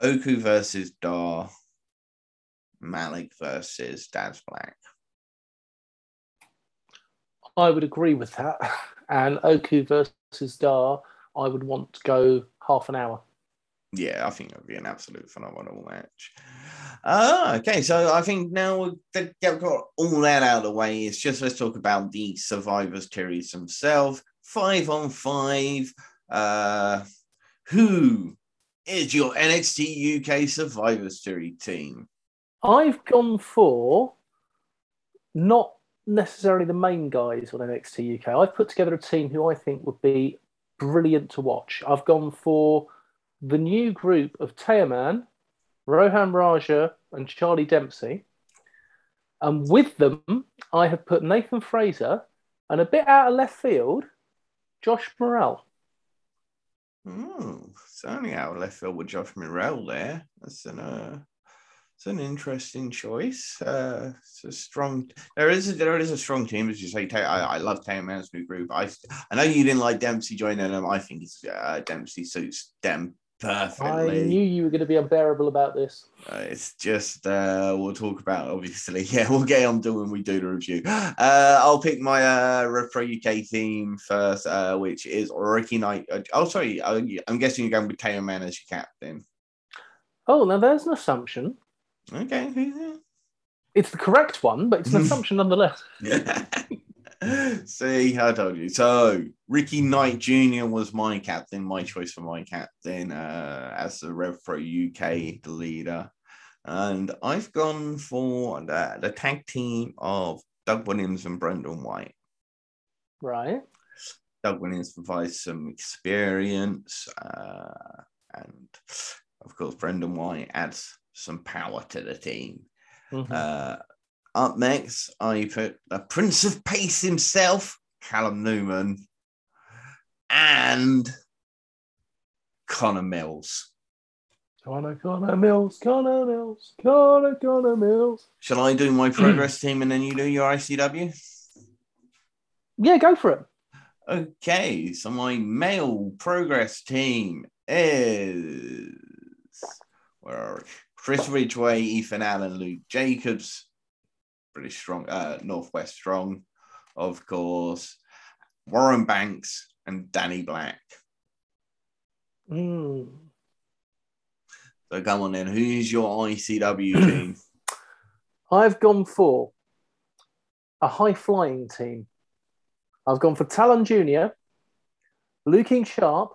Oku versus Dar. Malik versus Daz Black. I would agree with that. And Oku versus Dar, I would want to go half an hour. Yeah, I think it would be an absolute phenomenal match. Uh, okay, so I think now we've got all that out of the way. It's just let's talk about the Survivors series themselves. Five on five. Uh, who is your NXT UK Survivor Series team? I've gone for not necessarily the main guys on NXT UK. I've put together a team who I think would be brilliant to watch. I've gone for the new group of Teoman, Rohan Raja, and Charlie Dempsey. And with them, I have put Nathan Frazer and a bit out of left field, Josh Morrell. Hmm. Oh, certainly out of left field with Josh Morrell there. That's an uh, it's an interesting choice. Uh, it's a strong. There is a, there is a strong team, as you say. I, I love Teoman's new group. I I know you didn't like Dempsey joining them. I think it's uh, Dempsey suits them perfectly. I knew you were going to be unbearable about this. Uh, it's just uh, we'll talk about obviously. Yeah, we'll get on to when we do the review. Uh, I'll pick my uh, Repro UK theme first, uh, which is Ricky Knight. Uh, oh, sorry, uh, I'm guessing you're going with man as your captain. Oh, now there's an assumption. Okay. It's the correct one, but it's an assumption nonetheless. See, I told you. So, Ricky Knight Jr. was my captain, my choice for my captain uh, as the Rev Pro UK the leader. And I've gone for the, the tag team of Doug Williams and Brendan White. Right. Doug Williams provides some experience. Uh, and of course, Brendan White adds some power to the team. Mhm. Uh, up next, I put the Prince of Pace himself, Callum Newman, and Connor Mills. Connor, Connor Mills, Connor Mills, Connor, Connor Mills. Shall I do my progress team and then you do your ICW? Yeah, go for it. Okay, so my male progress team is where are we? Chris Ridgway, Ethan Allen, Luke Jacobs, British Strong, uh, Northwest Strong, of course, Warren Banks, and Danny Black. Mm. So come on then, who's your ICW team? I've gone for a high flying team. I've gone for Talon Jr., Luke King Sharp,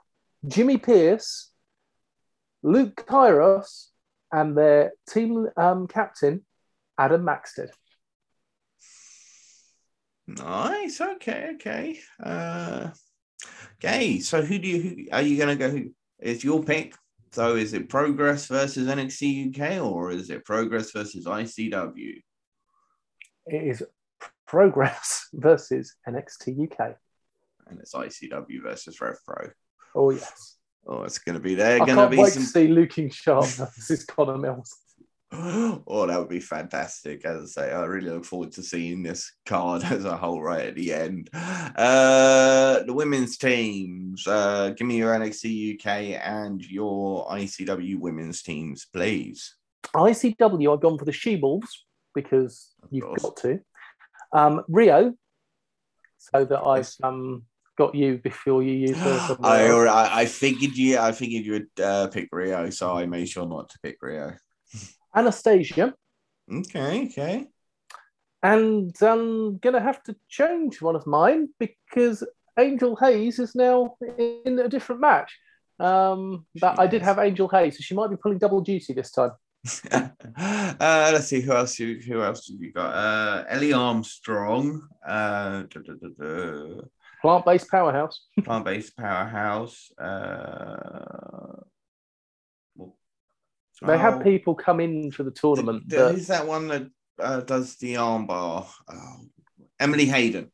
Jimmy Pierce, Luke Kairos, and their team um, captain, Adam Maxted. Nice. Okay. Okay. Uh, okay. So who do you? Who, are you going to go? Who is your pick? So is it Progress versus NXT UK or is it Progress versus ICW? It is Progress versus NXT UK. And it's ICW versus Rev Pro. Oh, yes. Oh, it's going to be there. I Going can't to wait be to see Luke Sharp versus Connor Mills. Oh, that would be fantastic. As I say, I really look forward to seeing this card as a whole right at the end. Uh, the women's teams. Uh, give me your NXT UK and your ICW women's teams, please. ICW, I've gone for the She Wolves because Of you've course. got to. Um, Rio, so that I've um, got you before you use the. I I figured you. I figured you would uh, pick Rio, so I made sure not to pick Rio. Anastasia, Okay, okay. And I'm going to have to change one of mine because Angel Hayes is now in a different match. Um, but I did have Angel Hayes, so she might be pulling double duty this time. uh, let's see who else. You, who else have you got? Uh, Ellie Armstrong. Uh, Plant-based powerhouse. Plant-based powerhouse. Uh, they have people come in for the tournament. The, the, Who's that one that uh, does the armbar? Oh, Emily Hayden.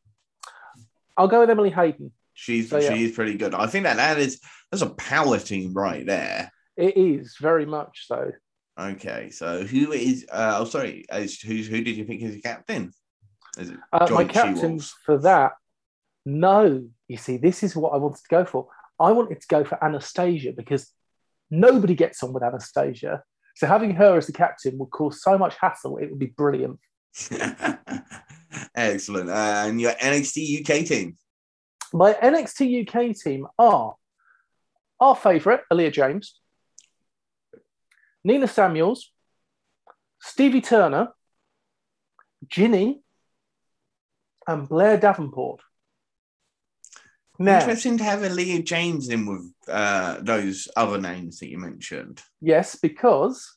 I'll go with Emily Hayden. She's so, she's yeah. pretty good. I think that that is that's a power team right there. It is very much so. Okay, so who is? Uh, oh, sorry. Is, who who did you think as your captain? Is it uh, my captain for that? No, you see, this is what I wanted to go for. I wanted to go for Anastasia because nobody gets on with Anastasia. So having her as the captain would cause so much hassle. It would be brilliant. Excellent. Uh, and your NXT UK team? My NXT UK team are our favourite, Aleah James, Nina Samuels, Stevie Turner, Jinny, and Blair Davenport. Interesting to have Aleah James in with uh, those other names that you mentioned. Yes, because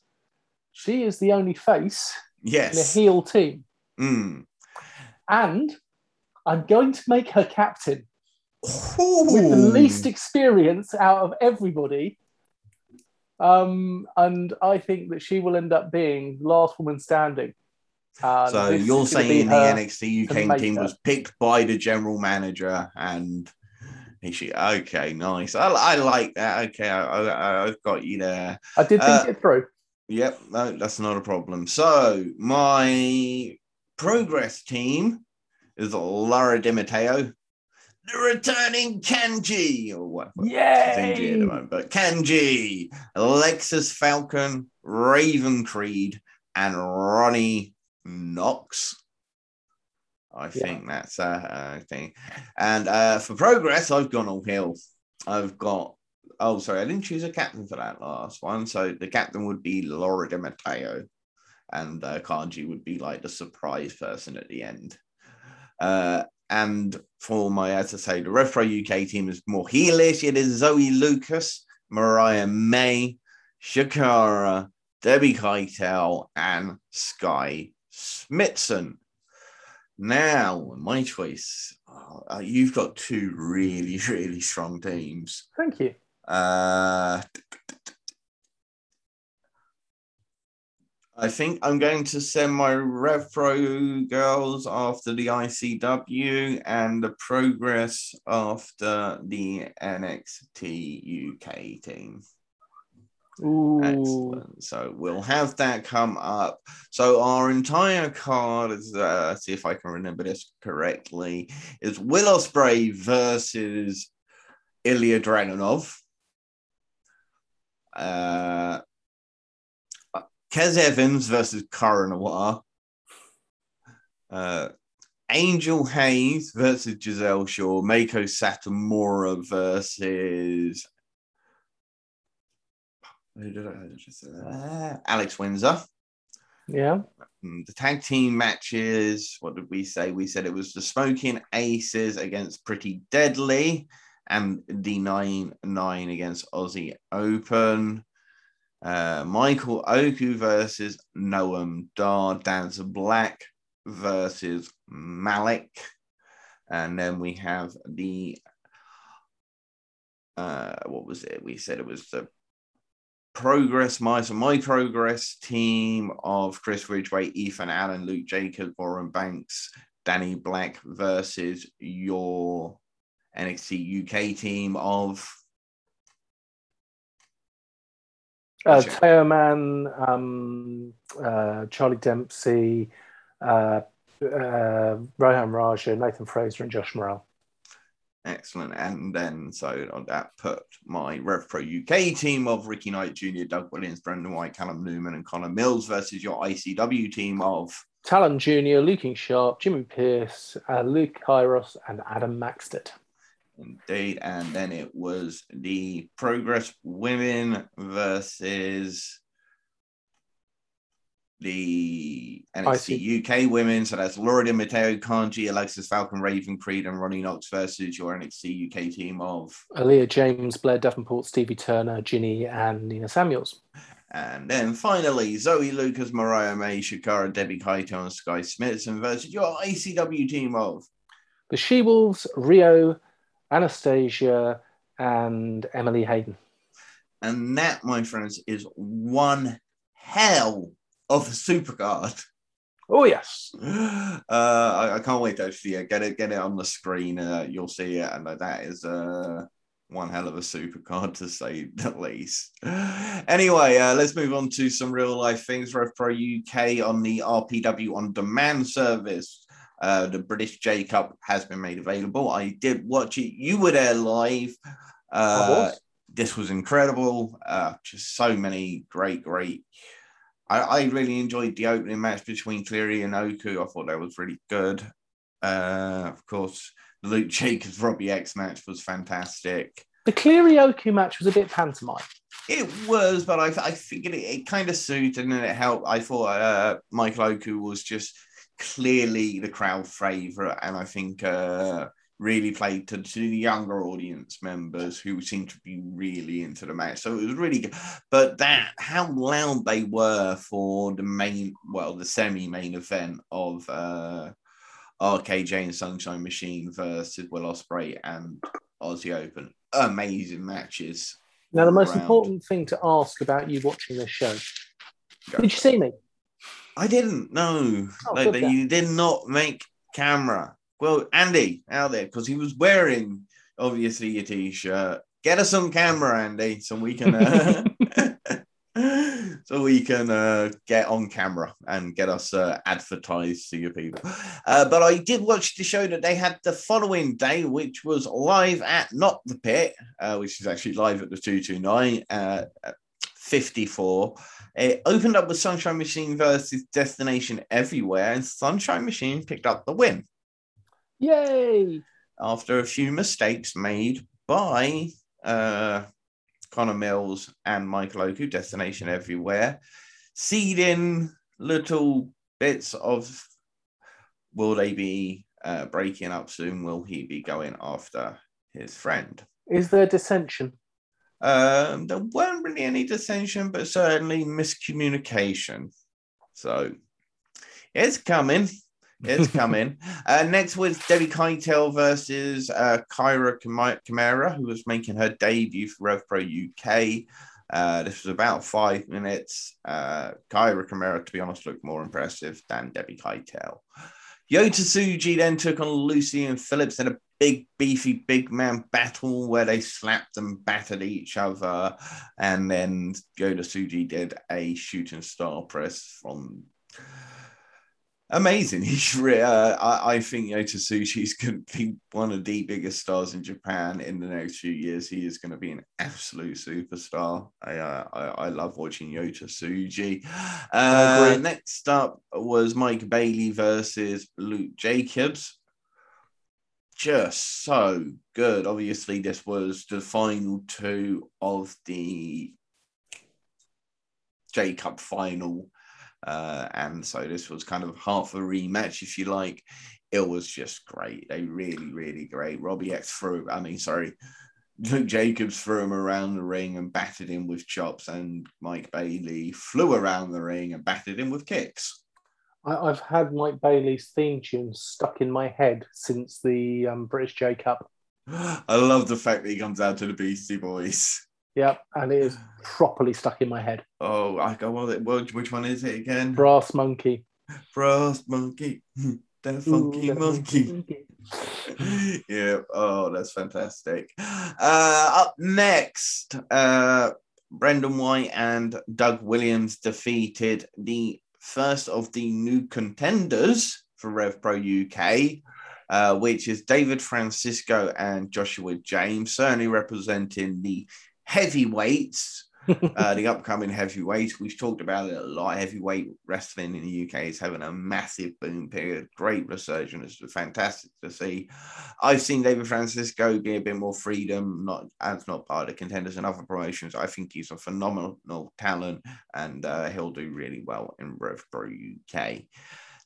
she is the only face yes. in a heel team. Mm. And I'm going to make her captain Ooh. with the least experience out of everybody. Um, and I think that she will end up being last woman standing. so you're saying the NXT UK team was picked by the general manager and she okay nice I, I like that okay I, have got you there I did think uh, it through yep no, that's not a problem so my progress team is Laura Di Matteo the returning Kanji, or what? Yay! Moment, but Kanji, Alexis Falcon, Raven Creed, and Ronnie Knox. I think that's a, a thing. And uh, for progress, I've gone all hill. I've got. Oh, sorry, I didn't choose a captain for that last one. So the captain would be Laura Di Matteo, and uh, Kanji would be like the surprise person at the end. Uh, and for my, as I say, the RevPro UK team is more heelish. It is Zoe Lucas, Mariah May, Shakara, Debbie Keitel, and Skye Smitson. Now, my choice. Uh, you've got two really, really strong teams. Thank you. Uh, I think I'm going to send my RevPro girls after the ICW and the Progress after the NXT UK team. Ooh. Excellent. So we'll have that come up. So our entire card is, uh, see if I can remember this correctly, is Will Ospreay versus Ilja Dragunov. Uh, Kez Evans versus Noir. Uh, Angel Hayes versus Giselle Shaw. Meiko Satomura versus uh, Alex Windsor. Yeah. Um, the tag team matches, what did we say? We said it was the Smoking Aces against Pretty Deadly and the 9 9 against Aussie Open. Uh, Michael Oku versus Noam Dar, Dancer Black versus Malik. And then we have the, uh, what was it? We said it was the progress, my, so my progress team of Chris Ridgway, Ethan Allen, Luke Jacobs, Warren Banks, Danny Black versus your NXT UK team of Uh, Teoman, um, uh, Charlie Dempsey, uh, uh, Rohan Raja, Nathan Frazer, and Josh Morrell. Excellent. And then, so that put my RevPro UK team of Ricky Knight Jr., Doug Williams, Brendan White, Callum Newman, and Connor Mills versus your ICW team of Talon Jr., Luke Sharp, Jimmy Pierce, uh, Luke Kairos, and Adam Maxted. Indeed. And then it was the Progress Women versus the NXT UK women. So that's Laura Di Matteo, Kanji, Alexis Falcon, Raven Creed, and Ronnie Knox versus your NXT UK team of Aleah James, Blair Davenport, Stevie Turner, Jinny, and Nina Samuels. And then finally, Zoe Lucas, Mariah May, Shakara, Debbie Kaito, and Skye Smitson versus your ICW team of the She Wolves, Rio, Anastasia, and Emily Hayden. And that, my friends, is one hell of a supercard. Oh yes. Uh, I, I, can't wait to actually uh, get it get it on the screen. Uh, you'll see it, and that is uh, one hell of a supercard to say the least. Anyway, uh, let's move on to some real life things. Rev Pro UK on the RPW on demand service. Uh, the British J Cup has been made available. I did watch it. You were there live. Uh, this was incredible. Uh, just so many great, great. I, I, really enjoyed the opening match between Cleary and Oku. I thought that was really good. Uh, of course, the Luke Jacobs Robbie X match was fantastic. The Cleary Oku match was a bit pantomime. It was, but I, I think it, it kind of suited and it helped. I thought uh, Michael Oku was just clearly the crowd favorite, and I think uh, really played to, to the younger audience members who seemed to be really into the match. So it was really good. But that how loud they were for the main, well, the semi-main event of uh, RKJ and Sunshine Machine versus Will Ospreay and Aussie Open. Amazing matches. Now, the most round. important thing to ask about you watching this show. Go. Did you see me? I didn't. No, oh, like, you did not make camera. Well, Andy out there because he was wearing obviously a t-shirt. Get us some camera, Andy, so we can uh, so we can uh, get on camera and get us uh, advertised to your people. Uh, but I did watch the show that they had the following day, which was live at Not the Pit, uh, which is actually live at the 229 uh, 54. It opened up with Sunshine Machine versus Destination Everywhere, and Sunshine Machine picked up the win. Yay! After a few mistakes made by uh, Connor Mills and Michael Oku, Destination Everywhere, seeding little bits of will they be uh, breaking up soon? Will he be going after his friend? Is there dissension? Um, there weren't really any dissension, but certainly miscommunication. So it's coming. It's coming. uh, next was Debbie Keitel versus uh, Kyra Kamara, who was making her debut for RevPro UK. Uh, this was about five minutes. Uh, Kyra Kamara, to be honest, looked more impressive than Debbie Keitel. Yota Tsuji then took on Lucian Phillips in a big, beefy, big man battle where they slapped and battered each other. And then Yota Tsuji did a shooting star press from amazing. He's uh, I, I think Yota Tsuji is going to be one of the biggest stars in Japan in the next few years. He is going to be an absolute superstar. I uh, I, I, love watching Yota Tsuji. Uh, next up was Mike Bailey versus Luke Jacobs. Just so good. Obviously, this was the final two of the J Cup final uh, and so this was kind of half a rematch, if you like. It was just great. They really, really great. Robbie X threw, I mean, sorry, Luke Jacobs threw him around the ring and battered him with chops, and Mike Bailey flew around the ring and battered him with kicks. I, have had Mike Bailey's theme tune stuck in my head since the um, British J Cup. I love the fact that he comes out to the Beastie Boys. Yep, and it is properly stuck in my head. Oh, I go well. Which one is it again? Brass monkey. Brass monkey. that funky Ooh, monkey. monkey. yeah. Oh, that's fantastic. Uh, up next, uh, Brendan White and Doug Williams defeated the first of the new contenders for Rev Pro UK. Uh, which is David Francisco and Joshua James, certainly representing the heavyweights. uh, the upcoming heavyweight. We've talked about it a lot. Heavyweight wrestling in the UK is having a massive boom period. Great resurgence. It's fantastic to see. I've seen David Francisco be a bit more freedom, not as not part of the contenders and other promotions. I think he's a phenomenal talent and uh, he'll do really well in Rev Pro UK.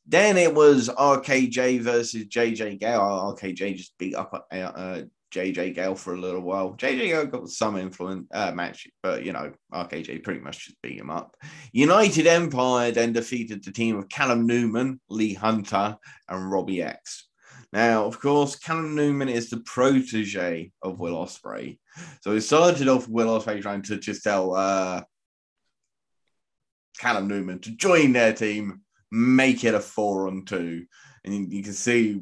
Then it was RKJ versus JJ Gale. RKJ just beat up uh, uh JJ Gale for a little while. JJ Gale got some influence uh, match, but you know, RKJ pretty much just beat him up. United Empire then defeated the team of Callum Newman, Lee Hunter, and Robbie X. Now, of course, Callum Newman is the protege of Will Ospreay, So it started off Will Ospreay trying to just tell uh, Callum Newman to join their team, make it a four on two. And you, you can see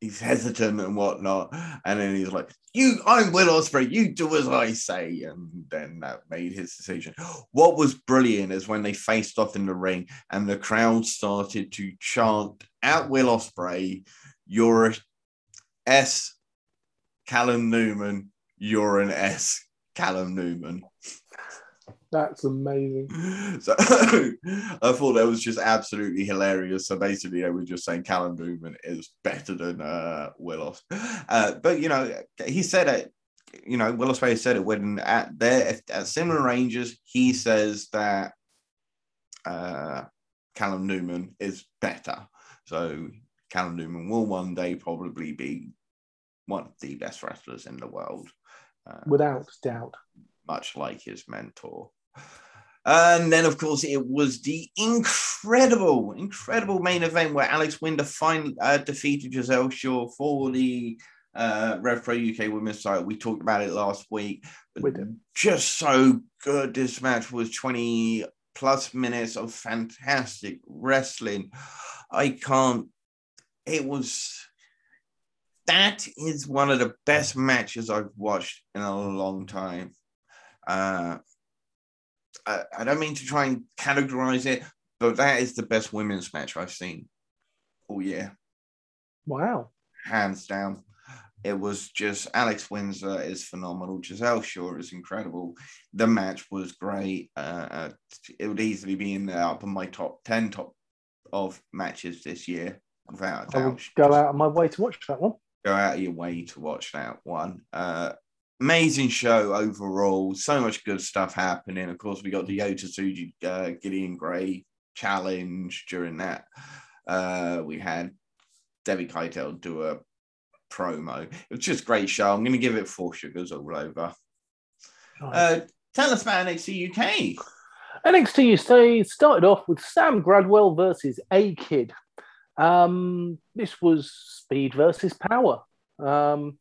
he's hesitant and whatnot. And then he's like, You, I'm Will Ospreay. you do as I say. And then that made his decision. What was brilliant is when they faced off in the ring and the crowd started to chant at Will Ospreay, You're a S Callum Newman, you're an S Callum Newman. That's amazing. So I thought that was just absolutely hilarious. So basically, they were just saying Callum Newman is better than uh, Willis. Uh, but you know, he said it. You know, Will Ospreay said it when at their at similar ranges, he says that uh, Callum Newman is better. So Callum Newman will one day probably be one of the best wrestlers in the world. Uh, Without doubt. Much like his mentor. And then, of course, it was the incredible, incredible main event where Alex Windsor finally uh, defeated Giselle Shaw for the uh, Rev Pro UK Women's title. We talked about it last week. We did. Just so good. This match was 20 plus minutes of fantastic wrestling. I can't, it was, that is one of the best matches I've watched in a long time. Uh, I, I don't mean to try and categorize it, but that is the best women's match I've seen all year. Wow. Hands down. It was just Alex Windsor is phenomenal. Giselle Shaw is incredible. The match was great. Uh, uh it would easily be in the up in my top 10 top of matches this year. Without a doubt. I would go out of my way to watch that one. Go out of your way to watch that one. Uh, amazing show overall. So much good stuff happening. Of course, we got the Yota Tsuji uh, Gideon Grey challenge during that. Uh, we had Debbie Keitel do a promo. It was just a great show. I'm going to give it four sugars all over. Nice. Uh, tell us about NXT UK. NXT UK started off with Sam Gradwell versus A Kid. Um, this was speed versus power. Um,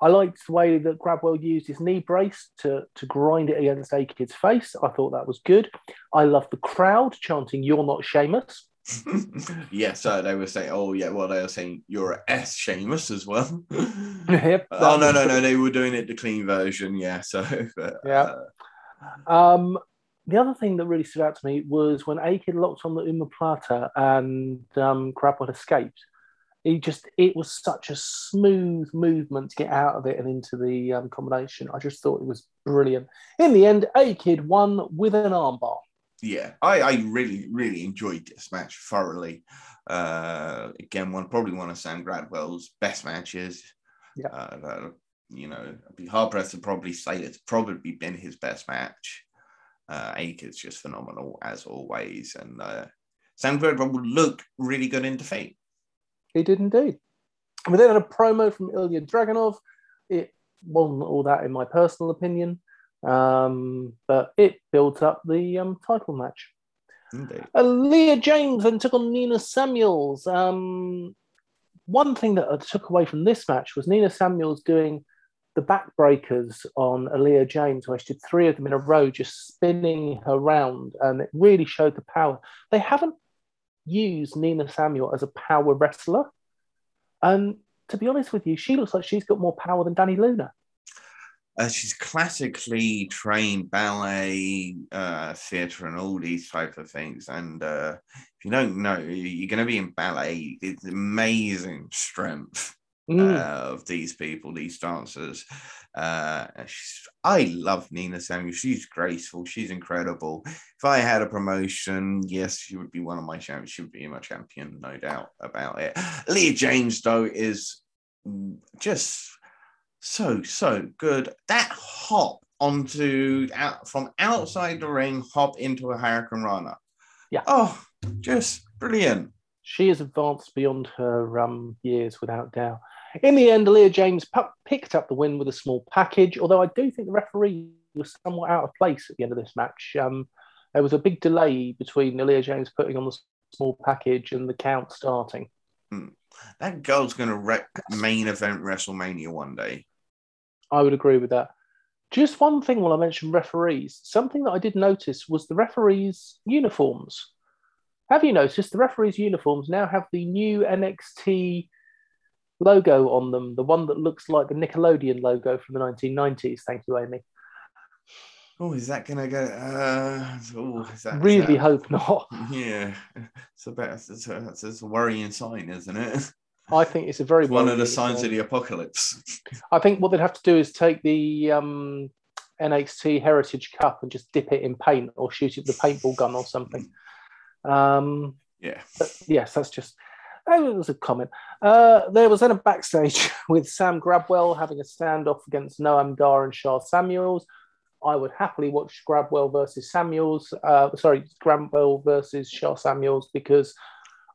I liked the way that Gradwell used his knee brace to, to grind it against A Kid's face. I thought that was good. I loved the crowd chanting, You're not Sheamus. yes, uh, they were saying, oh, yeah, well, they were saying, You're a S Sheamus as well. yep. Oh, no, no, no. They were doing it the clean version. Yeah. So, but, yeah. Uh, um, the other thing that really stood out to me was when A Kid locked on the omoplata and um, escaped he just it was such a smooth movement to get out of it and into the um, combination. I just thought it was brilliant. In the end, A Kid won with an armbar. Yeah, I, I really really enjoyed this match thoroughly. Uh, again, one probably one of Sam Gradwell's best matches. Yeah, uh, you know, I'd be hard pressed to probably say it's probably been his best match. Uh, A Kid's just phenomenal as always, and uh, Sam Gradwell would look really good in defeat. He did indeed. We then had a promo from Ilja Dragunov. It wasn't all that, in my personal opinion, um, but it built up the um, title match. Indeed. Uh, Leah James then took on Nina Samuels. Um, one thing that I took away from this match was Nina Samuels doing the backbreakers on Aleah James, where she did three of them in a row, just spinning her round, and it really showed the power. They haven't use Nina Samuel as a power wrestler. And to be honest with you, she looks like she's got more power than Dani Luna. Uh, she's classically trained ballet, uh, theatre, and all these type of things. And uh, if you don't know, you're going to be in ballet. It's amazing strength Mm. uh, of these people, these dancers. Uh, I love Nina Samuel. She's graceful. She's incredible. If I had a promotion, yes, she would be one of my champions. She would be my champion, no doubt about it. Leah James, though, is just so so good. That hop onto out from outside the ring, hop into a Hurricane Runner. Yeah. Oh, just brilliant. She has advanced beyond her um, years, without doubt. In the end, Leah James pu- picked up the win with a small package, although I do think the referee was somewhat out of place at the end of this match. Um, there was a big delay between Leah James putting on the small package and the count starting. That girl's gonna wreck main event WrestleMania one day. I would agree with that. Just one thing while I mentioned referees, something that I did notice was the referees' uniforms. Have you noticed the referees' uniforms now have the new NXT logo on them, the one that looks like the Nickelodeon logo from the 1990s? Thank you, Amy. Oh, is that gonna go? Uh, oh, is that is Really that- hope not. Yeah, it's a bit. It's a, it's a worrying sign, isn't it? I think it's a very It's one of the signs sign. of the apocalypse. I think what they'd have to do is take the um, NXT Heritage Cup and just dip it in paint or shoot it with a paintball gun or something. Um, Yeah. Yes, that's just that was a comment. Uh, there was then a backstage with Sam Gradwell having a standoff against Noam Dar and Sha Samuels. I would happily watch Gradwell versus Samuels. Uh, sorry, Gradwell versus Sha Samuels because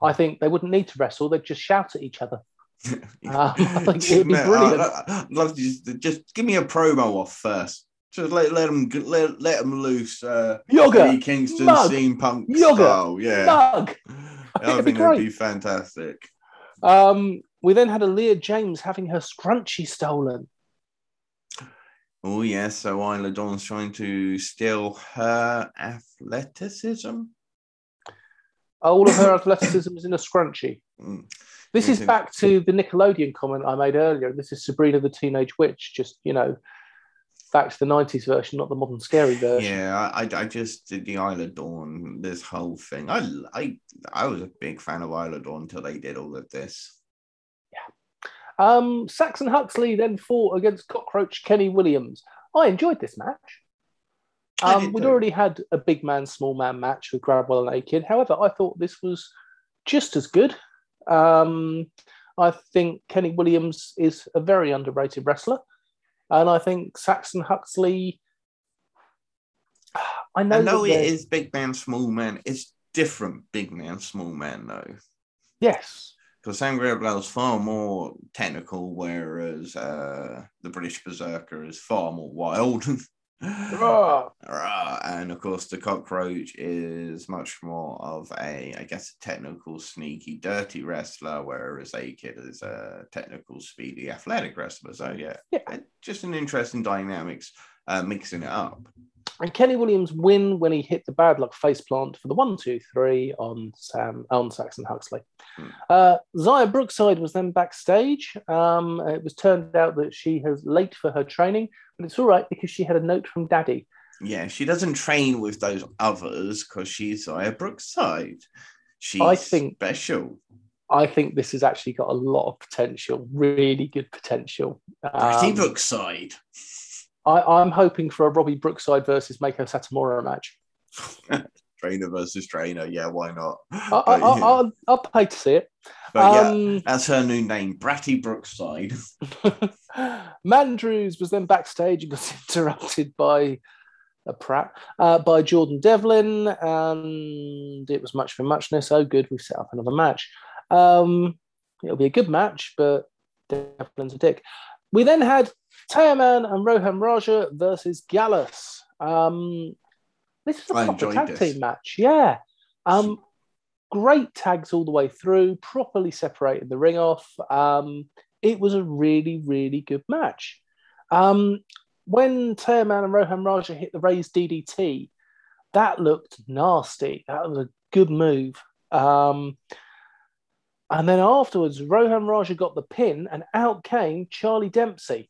I think they wouldn't need to wrestle; they'd just shout at each other. Um, I think it'd be brilliant. I, love to just, just give me a promo off first. Just let let them let, let them loose. Uh, Yoga, Eddie Kingston, mug, CM Punk yoga, style. Yeah, I it'd be think that'd great. be fantastic. Um, we then had Aleah James having her scrunchie stolen. Oh yes, so Isla Dawn's trying to steal her athleticism. All of her athleticism is in a scrunchie. Mm. This is back to the Nickelodeon comment I made earlier. This is Sabrina the Teenage Witch, just you know, back to the '90s version, not the modern scary version. Yeah, I, I just did the Isla Dawn, this whole thing. I, I, I was a big fan of Isla Dawn until they did all of this. Yeah. Um, Saxon Huxley then fought against Cockroach Kenny Williams. I enjoyed this match. Um, we'd already had a big man, small man match with Gradwell and A-Kid. However, I thought this was just as good. Um, I think Kenny Williams is a very underrated wrestler. And I think Saxon Huxley. I know, I know that is big man, small man. It's different big man, small man though. Yes. Because Sam Gradwell is far more technical, whereas uh, the British Berserker is far more wild. Rah, and of course, the cockroach is much more of a, I guess, a technical, sneaky, dirty wrestler, whereas A Kid is a technical, speedy, athletic wrestler. So yeah, Yeah. just an interesting dynamics, uh, mixing it up. And Kenny Williams win when he hit the bad luck face plant for the one, two, three on Sam on Saxon Huxley. Hmm. Uh, Xia Brookside was then backstage. Um, it was turned out that she has late for her training, but it's all right because she had a note from Daddy. Yeah, she doesn't train with those others because she's Xia Brookside. She's I think- special. I think this has actually got a lot of potential, really good potential. Pretty Um, Brookside. I, I'm hoping for a Robbie Brookside versus Meiko Satomura match. trainer versus trainer. Yeah, why not? I, But, I, yeah, I, I'll, I'll pay to see it. but yeah, Um, that's her new name, Bratty Brookside. Mandrews was then backstage and got interrupted by a Pratt uh, by Jordan Devlin, and it was much for muchness. Oh, good, we've set up another match. Um, it'll be a good match, but Devlin's a dick. We then had Teoman and Rohan Raja versus Gallus. Um, this is a proper tag this. team match, yeah. Um, great tags all the way through, properly separated the ring off. Um, it was a really, really good match. Um, when Teoman and Rohan Raja hit the raised DDT, that looked nasty. That was a good move. Um, and then afterwards, Rohan Raja got the pin, and out came Charlie Dempsey.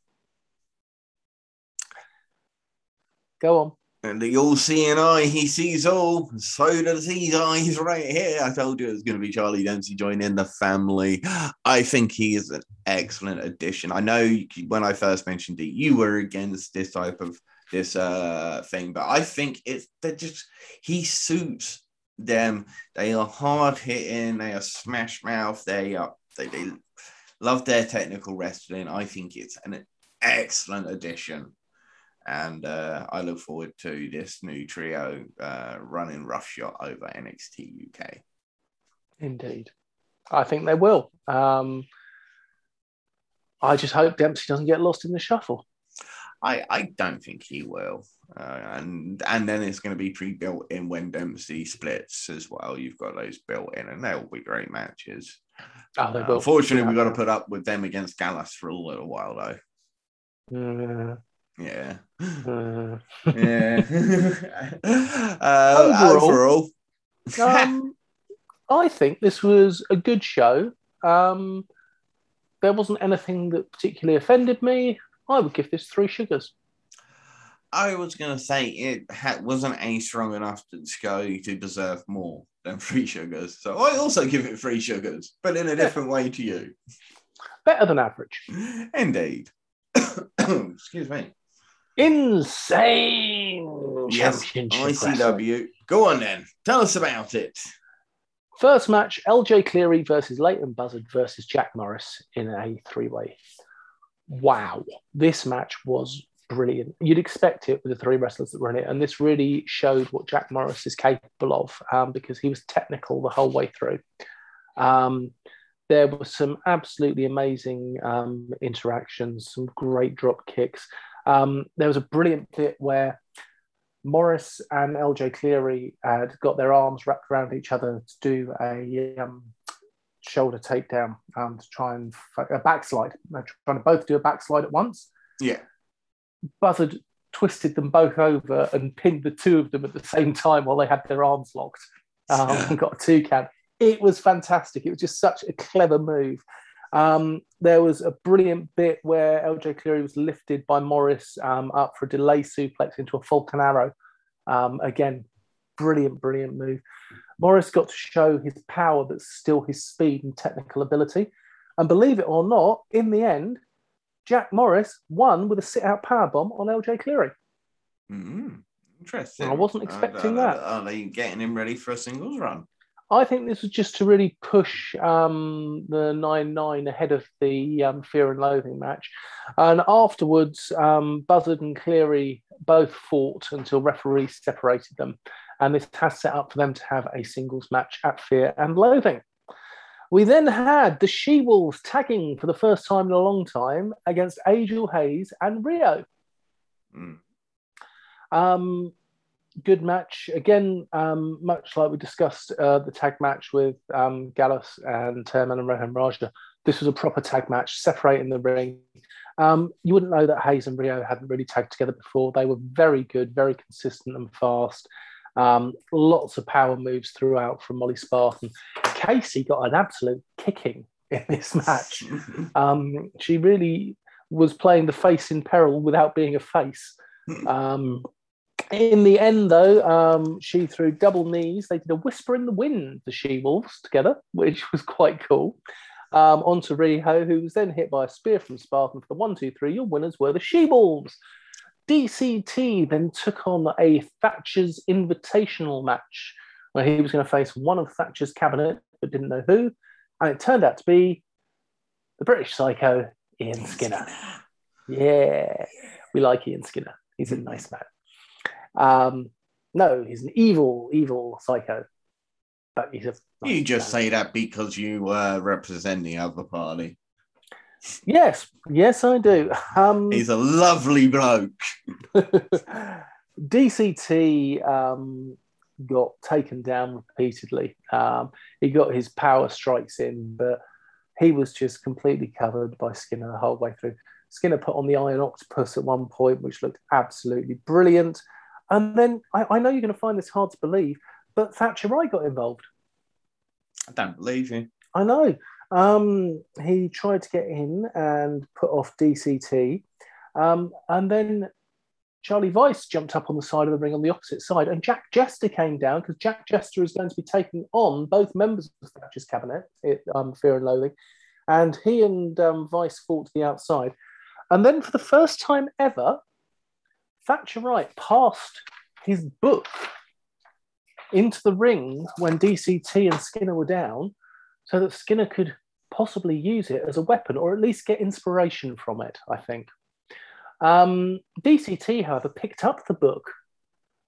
Go on. And the all seeing eye, he sees all. So does these eyes right here. I told you it was going to be Charlie Dempsey joining the family. I think he is an excellent addition. I know when I first mentioned it, you were against this type of this uh thing, but I think it's that just he suits them. They are hard hitting, they are smash mouth, they are they, they love their technical wrestling. I think it's an excellent addition and uh, I look forward to this new trio uh, running roughshod over NXT UK. Indeed, I think they will. Um, I just hope Dempsey doesn't get lost in the shuffle. I, I don't think he will, uh, and and then it's going to be pre-built in when Dempsey splits as well. You've got those built in, and they will be great matches. Oh, they will. Unfortunately, we've got to put up with them against Gallus for a little while, though. Uh, Yeah. uh, Yeah. uh, Overall- overall, um, I think this was a good show. Um, there wasn't anything that particularly offended me. I would give this three sugars. I was going to say it ha- wasn't a strong enough to go to deserve more than three sugars. So I also give it three sugars, but in a different way to you. Better than average. Indeed. Excuse me. Insane Yes. ICW. Go on then. Tell us about it. First match: LJ Cleary versus Leighton Buzzard versus Jack Morris in a three-way. Wow, this match was brilliant. You'd expect it with the three wrestlers that were in it, and this really showed what Jack Morris is capable of um, because he was technical the whole way through. Um, there were some absolutely amazing um, interactions, some great drop kicks. Um, there was a brilliant bit where Morris and LJ Cleary had got their arms wrapped around each other to do a um, shoulder takedown um, to try and a backslide. They're trying to both do a backslide at once. Yeah. Buzzard twisted them both over and pinned the two of them at the same time while they had their arms locked um, and got a two count. It was fantastic. It was just such a clever move. Um, there was a brilliant bit where LJ Cleary was lifted by Morris um, up for a delay suplex into a Falcon Arrow. Um, again, brilliant, brilliant move. Morris got to show his power, but still his speed and technical ability. And believe it or not, in the end, Jack Morris won with a sit-out powerbomb on LJ Cleary. Mm, interesting. I wasn't Uh, expecting uh, that. Are they getting him ready for a singles run? I think this was just to really push um, the 9 9 ahead of the um, Fear and Loathing match. And afterwards, um, Buzzard and Cleary both fought until referees separated them. And this has set up for them to have a singles match at Fear and Loathing. We then had the She Wolves tagging for the first time in a long time against Angel Hayes and Rhio. Mm. Um, good match again. Um, much like we discussed uh, the tag match with um, Gallus and Teoman and Rohan Raja. This was a proper tag match, separating the ring. Um, you wouldn't know that Hayes and Rhio hadn't really tagged together before. They were very good, very consistent and fast. Um, lots of power moves throughout from Molly Spartan. Casey got an absolute kicking in this match. Um, she really was playing the face in peril without being a face. Um, in the end, though, um, she threw double knees. They did a whisper in the wind, the She Wolves, together, which was quite cool. Um, onto Rhio, who was then hit by a spear from Spartan for the one, two, three. Your winners were the She Wolves. DCT then took on a Thatcher's Invitational match where he was going to face one of Thatcher's cabinet, but didn't know who. And it turned out to be the British psycho, Ian Skinner. Yeah, we like Ian Skinner. He's a nice man. Um, no, he's an evil, evil psycho. But he's a. You just man. say that because you uh, represent the other party. Yes, yes, I do. Um, He's a lovely bloke. DCT um, got taken down repeatedly. Um, he got his power strikes in, but he was just completely covered by Skinner the whole way through. Skinner put on the Iron Octopus at one point, which looked absolutely brilliant. And then I, I know you're going to find this hard to believe, but Thatcher Wright got involved. I don't believe you. I know. Um, he tried to get in and put off DCT. Um, and then Charlie Weiss jumped up on the side of the ring on the opposite side, and Jack Jester came down because Jack Jester is going to be taking on both members of Thatcher's cabinet, um, Fear and Loathing, and he and um, Weiss fought to the outside. And then, for the first time ever, Thatcher Wright passed his book into the ring when DCT and Skinner were down, so that Skinner could possibly use it as a weapon or at least get inspiration from it, I think. Um, DCT, however, picked up the book,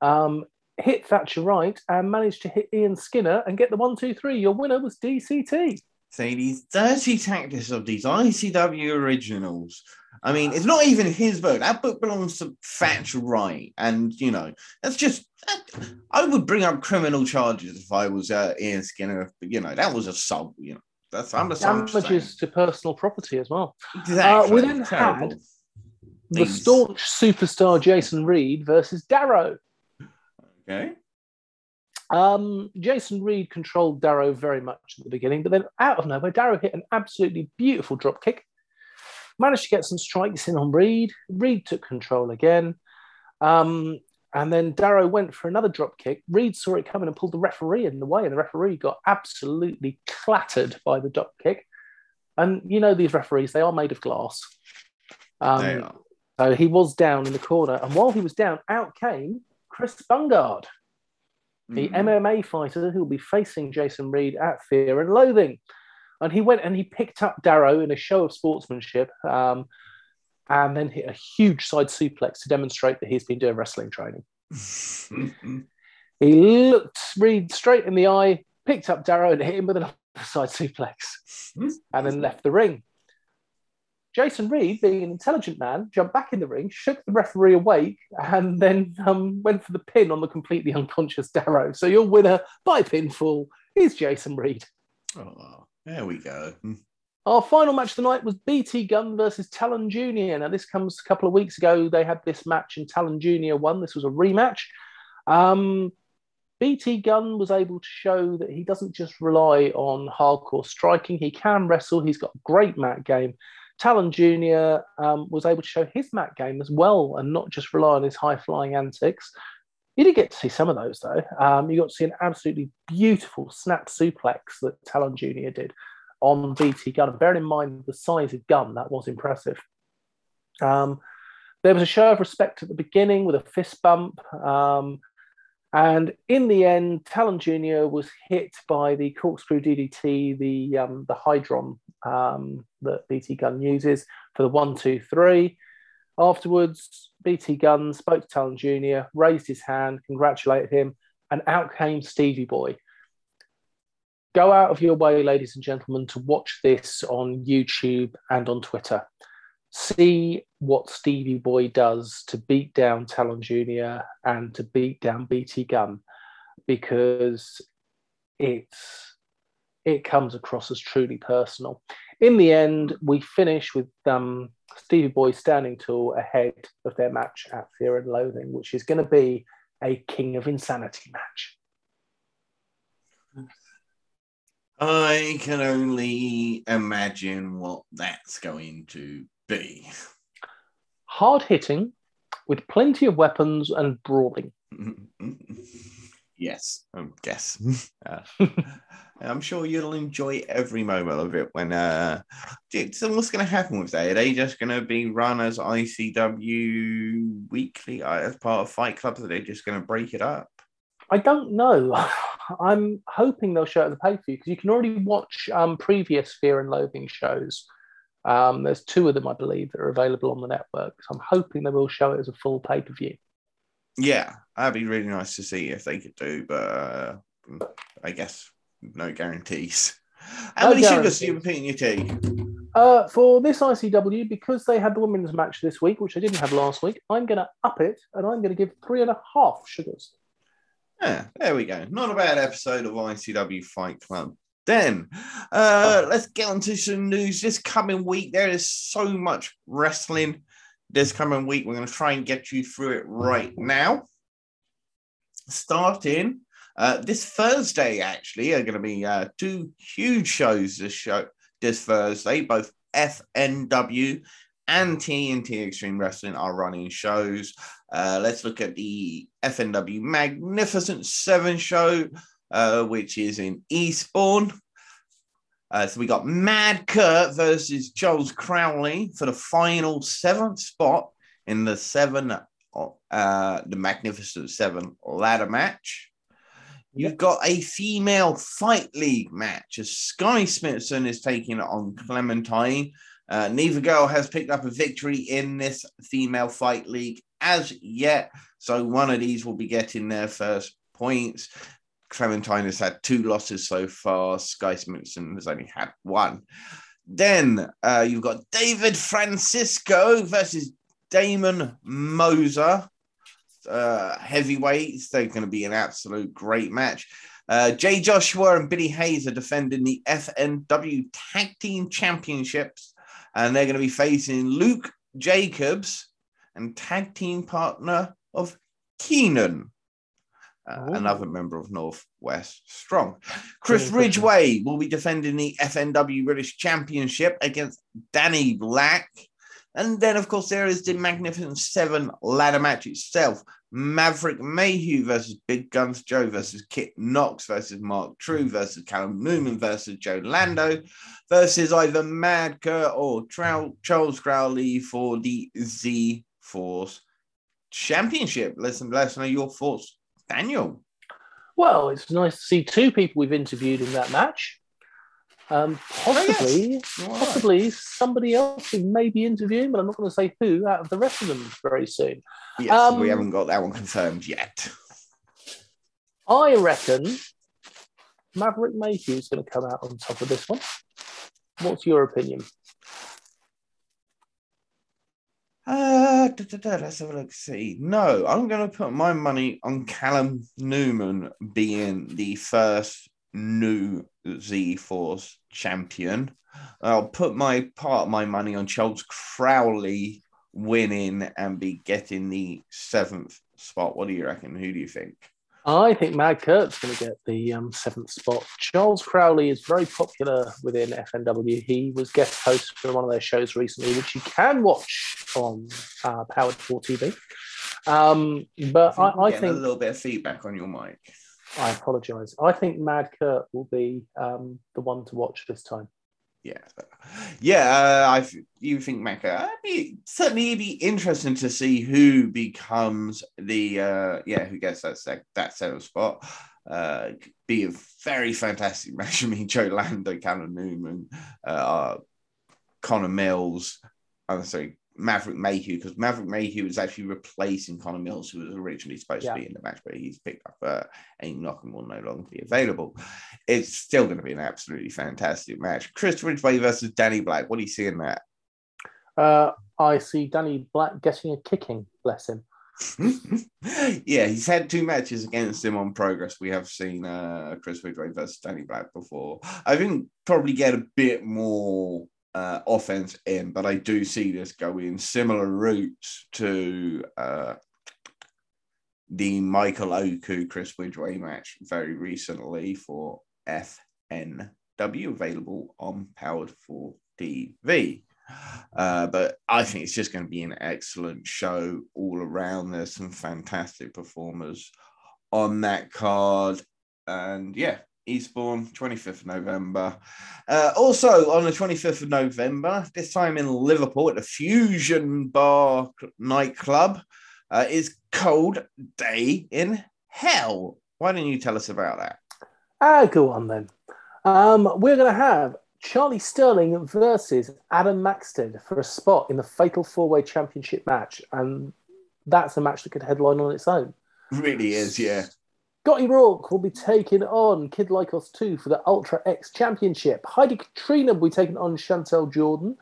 um, hit Thatcher Wright, and managed to hit Ian Skinner and get the one, two, three. Your winner was DCT. Say these dirty tactics of these ICW originals. I mean, it's not even his book. That book belongs to Thatcher Wright, and you know that's just. I would bring up criminal charges if I was uh, Ian Skinner. But you know that was assault. You know that's I'm just damages to personal property as well. Exactly. Uh, we then Terrible. had the staunch superstar Jason Reed versus Darrow. Okay. Um, Jason Reed controlled Darrow very much at the beginning, but then out of nowhere, Darrow hit an absolutely beautiful drop kick. Managed to get some strikes in on Reed. Reed took control again. Um, and then Darrow went for another drop kick. Reed saw it coming and pulled the referee in the way, and the referee got absolutely clattered by the drop kick. And you know these referees, they are made of glass. Um, They are. so he was down in the corner. And while he was down, out came Chris Bungard, the Mhm. MMA fighter who will be facing Jason Reed at Fear and Loathing. And he went and he picked up Darrow in a show of sportsmanship um, and then hit a huge side suplex to demonstrate that he's been doing wrestling training. He looked Reed straight in the eye, picked up Darrow and hit him with another side suplex, and then left the ring. Jason Reed, being an intelligent man, jumped back in the ring, shook the referee awake, and then um, went for the pin on the completely unconscious Darrow. So your winner by pinfall is Jason Reed. Oh, there we go. Our final match tonight was BT Gunn versus Talon Jr. Now, this comes a couple of weeks ago. They had this match and Talon Jr. won. This was a rematch. Um, BT Gunn was able to show that he doesn't just rely on hardcore striking, he can wrestle. He's got a great mat game. Talon Jr. Um, was able to show his mat game as well and not just rely on his high flying antics. You did get to see some of those though. Um, you got to see an absolutely beautiful snap suplex that Talon Jr. did on BT Gunn. Bearing in mind the size of gun, that was impressive. Um, there was a show of respect at the beginning with a fist bump. Um, and in the end, Talon Jr. was hit by the corkscrew DDT, the um, the hydron um, that BT Gunn uses for the one, two, three. Afterwards, BT Gunn spoke to Talon Jr., raised his hand, congratulated him, and out came Stevie Boy. Go out of your way, ladies and gentlemen, to watch this on YouTube and on Twitter. See what Stevie Boy does to beat down Talon Jr. and to beat down BT Gunn because it's it comes across as truly personal. In the end, we finish with um, Stevie Boy standing tall ahead of their match at Fear and Loathing, which is going to be a King of Insanity match. I can only imagine what that's going to be. Hard hitting, with plenty of weapons and brawling. yes, I guess. Uh, I'm sure you'll enjoy every moment of it when uh so what's gonna happen with that? Are they just gonna be run as ICW weekly uh, as part of Fight Club? Are they just gonna break it up? I don't know. I'm hoping they'll show it as a pay per view because you can already watch um, previous Fear and Loathing shows. Um, there's two of them, I believe, that are available on the network. So I'm hoping they will show it as a full pay per view. Yeah, that'd be really nice to see if they could do, but uh, I guess no guarantees. How No many sugars do you put in your tea? Uh, for this ICW, because they had the women's match this week, which I didn't have last week, I'm going to up it and I'm going to give three and a half sugars. Yeah, there we go. Not a bad episode of ICW Fight Club. Then uh, let's get on to some news. This coming week, there is so much wrestling. This coming week, we're going to try and get you through it right now. Starting uh, this Thursday, actually, are going to be uh, two huge shows this show this Thursday, both FNW and TNT Extreme Wrestling are running shows. Uh, let's look at the FNW Magnificent Seven show, uh, which is in Eastbourne. Uh, so we got Mad Kurt versus Charles Crowley for the final seventh spot in the seven, uh, the Magnificent Seven ladder match. You've got a female fight league match as Skye Smitson is taking on Clementine. Uh, neither girl has picked up a victory in this female fight league as yet. So one of these will be getting their first points. Clementine has had two losses so far. Skye Smitson has only had one. Then uh, you've got David Francisco versus Damon Moser uh, heavyweights. They're going to be an absolute great match. Uh, Jay Joshua and Billy Hayes are defending the FNW Tag Team Championships, and they're going to be facing Luke Jacobs and tag team partner of Keenan. Uh, another member of Northwest Strong. Chris Ridgway will be defending the FNW British Championship against Danny Black. And then, of course, there is the Magnificent Seven ladder match itself. Maverick Mayhew versus Big Guns Joe versus Kit Knox versus Mark True versus Callum Newman versus Joe Lando versus either Mad Kurt or Charles Crowley for the Z Force Championship. Listen, let us know your thoughts, Daniel. Well, it's nice to see two people we've interviewed in that match. Um, possibly, oh, yes. possibly somebody else who may be interviewing, but I'm not going to say who out of the rest of them very soon. Yes, um, we haven't got that one confirmed yet. I reckon Maverick Mayhew is going to come out on top of this one. What's your opinion? Uh, da, da, da, let's have a look. See, no, I'm going to put my money on Callum Newman being the first new Z Force champion. I'll put my part of my money on Charles Crowley winning and be getting the seventh spot. What do you reckon? Who do you think? I think Mad Kurt's going to get the um, seventh spot. Charles Crowley is very popular within FNW. He was guest host for one of their shows recently, which you can watch on uh, Powered 4 TV. Um, but I, I, I think a little bit of feedback on your mic. I apologise. I think Mad Kurt will be um, the one to watch this time. Yeah, yeah. Uh, I you think Mecca? Be, certainly, it'd be interesting to see who becomes the uh, yeah who gets that sec- that seventh spot. Uh, be a very fantastic match. I mean, Joe Lando, Callum Newman, uh, Connor Mills. I'm sorry, Maverick Mayhew because Maverick Mayhew is actually replacing Connor Mills, who was originally supposed yeah. to be in the match, but he's picked up uh, Aim Knock and will no longer be available. It's still going to be an absolutely fantastic match. Chris Ridgway versus Danny Black. What do you see in that? Uh, I see Danny Black getting a kicking. Bless him. yeah, he's had two matches against him on progress. We have seen uh, Chris Ridgway versus Danny Black before. I think probably get a bit more uh, offense in, but I do see this going similar routes to uh, the Michael Oku Chris Ridgway match very recently for FNW, available on Powered 4 TV. Uh, but I think it's just going to be an excellent show all around. There's some fantastic performers on that card. And yeah, Eastbourne, 25th of November. Uh, also on the 25th of November, this time in Liverpool at the Fusion Bar nightclub, uh, is Cold Day in Hell. Why don't you tell us about that? Ah, go on then. Um, we're going to have Charlie Sterling versus Adam Maxted for a spot in the Fatal Four Way Championship match. And that's a match that could headline on its own. Really is, yeah. Scotty Rourke will be taking on Kid Lykos 2 for the Ultra X Championship. Heidi Katrina will be taking on Chantel Jordan.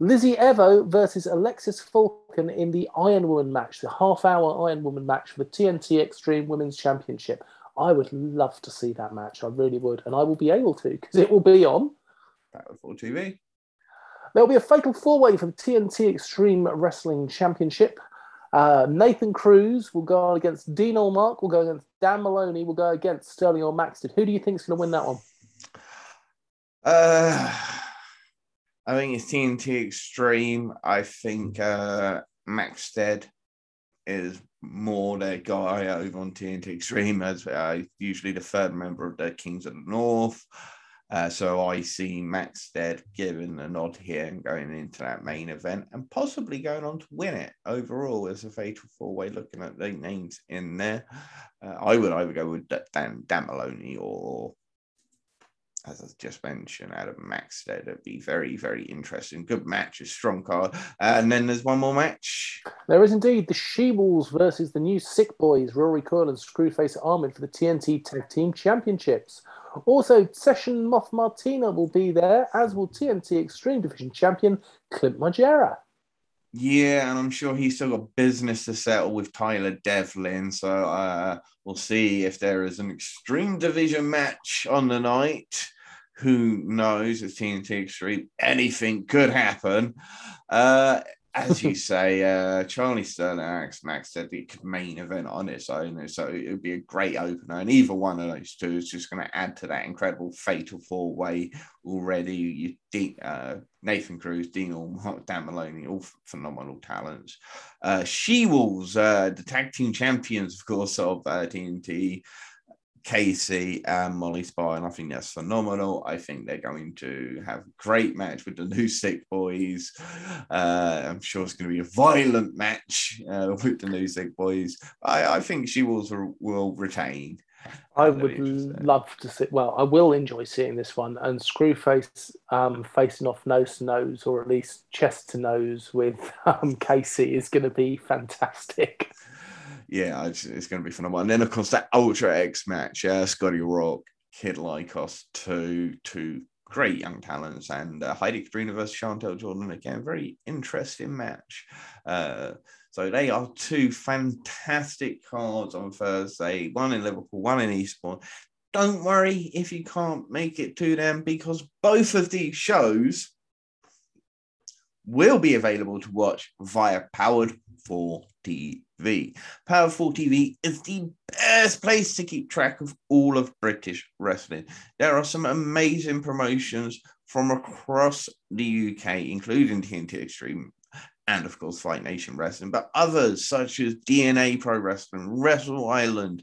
Lizzie Evo versus Alexis Falcon in the Iron Woman match, the half hour Iron Woman match for the TNT Extreme Women's Championship. I would love to see that match. I really would. And I will be able to because it will be on Battle TV. There will be a fatal four way for the TNT Extreme Wrestling Championship. Uh, Nathan Cruz will go against Dean Allmark, will go against Dan Maloney, will go against Sterling or Maxted. Who do you think is going to win that one? Uh, I think it's TNT Extreme. I think uh, Maxted is more their guy over on TNT Extreme as uh, usually the third member of the Kings of the North. Uh, so I see Maxted giving a nod here and going into that main event and possibly going on to win it overall as a fatal four way. Looking at the names in there, uh, I would either go with Dan, Dan Maloney or as I just mentioned, Adam Maxted. It'd be very, very interesting. Good match, a strong card. Uh, and then there's one more match. There is indeed the She Wolves versus the new Sick Boys, Rory Coyle and Screwface Ahmed for the TNT Tag Team Championships. Also, Session Moth Martina will be there, as will TNT Extreme Division Champion Clint Margera. Yeah, and I'm sure he's still got business to settle with Tyler Devlin. So uh, we'll see if there is an Extreme Division match on the night who knows? It's TNT Extreme. Anything could happen. Uh, as you say, uh, Charlie Sterling Max, Max said it could main event on its own, so it would be a great opener. And either one of those two is just going to add to that incredible fatal four way already. You, uh, Nathan Cruz, Dean Orr, Dan Maloney, all phenomenal talents. Uh, She Wolves, uh, the tag team champions, of course, of uh, TNT. Casey and Molly Spy, and I think that's phenomenal. I think they're going to have a great match with the new Sick Boys. Uh, I'm sure it's going to be a violent match uh, with the new Sick Boys. I, I think she will, will retain. I would love to see. Well, I will enjoy seeing this one, and Screwface um, facing off nose to nose, or at least chest to nose with um, Casey is going to be fantastic yeah, it's, it's going to be phenomenal. And then, of course, that Ultra X match, yeah, Scotty Rock, Kid Lykos, two, two great young talents, and uh, Heidi Katrina versus Chantel Jordan again, very interesting match. Uh, so they are two fantastic cards on Thursday, one in Liverpool, one in Eastbourne. Don't worry if you can't make it to them because both of these shows will be available to watch via Powered 4 TV. Powered 4 TV is the best place to keep track of all of British wrestling. There are some amazing promotions from across the UK, including TNT Extreme and, of course, Fight Nation Wrestling, but others such as DNA Pro Wrestling, Wrestle Island,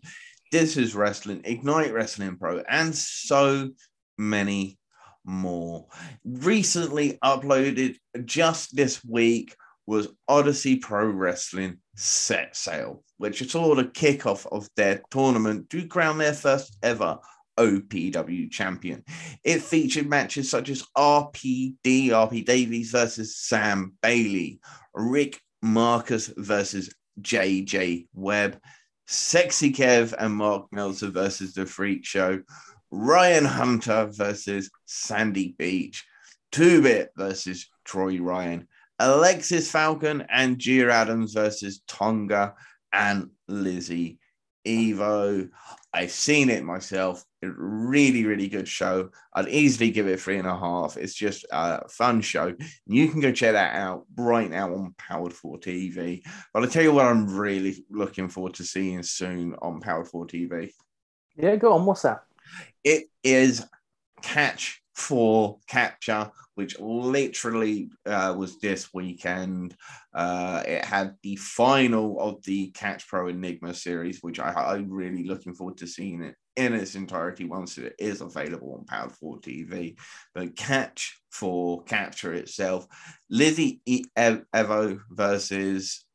This Is Wrestling, Ignite Wrestling Pro, and so many more. Recently uploaded just this week was Odyssey Pro Wrestling Set Sail, which saw the kickoff of their tournament to crown their first ever OPW champion. It featured matches such as RPD, RP Davies versus Sam Bailey, Rick Marcus versus JJ Webb, Sexy Kev and Mark Meltzer versus The Freak Show, Ryan Hunter versus Sandy Beach, Two Bit versus Troy Ryan, Alexis Falcon and Gia Adams versus Tonga and Lizzie Evo. I've seen it myself. Really, really good show. I'd easily give it three and a half. It's just a fun show. You can go check that out right now on Powered 4 TV. But I'll tell you what I'm really looking forward to seeing soon on Powered 4 TV. Yeah, go on. What's that? It is Catch for Capture, which literally uh, was this weekend. Uh, it had the final of the Catch Pro Enigma series, which I, am really looking forward to seeing it in its entirety once it is available on Power 4 TV. But Catch for Capture itself, Lizzie Evo versus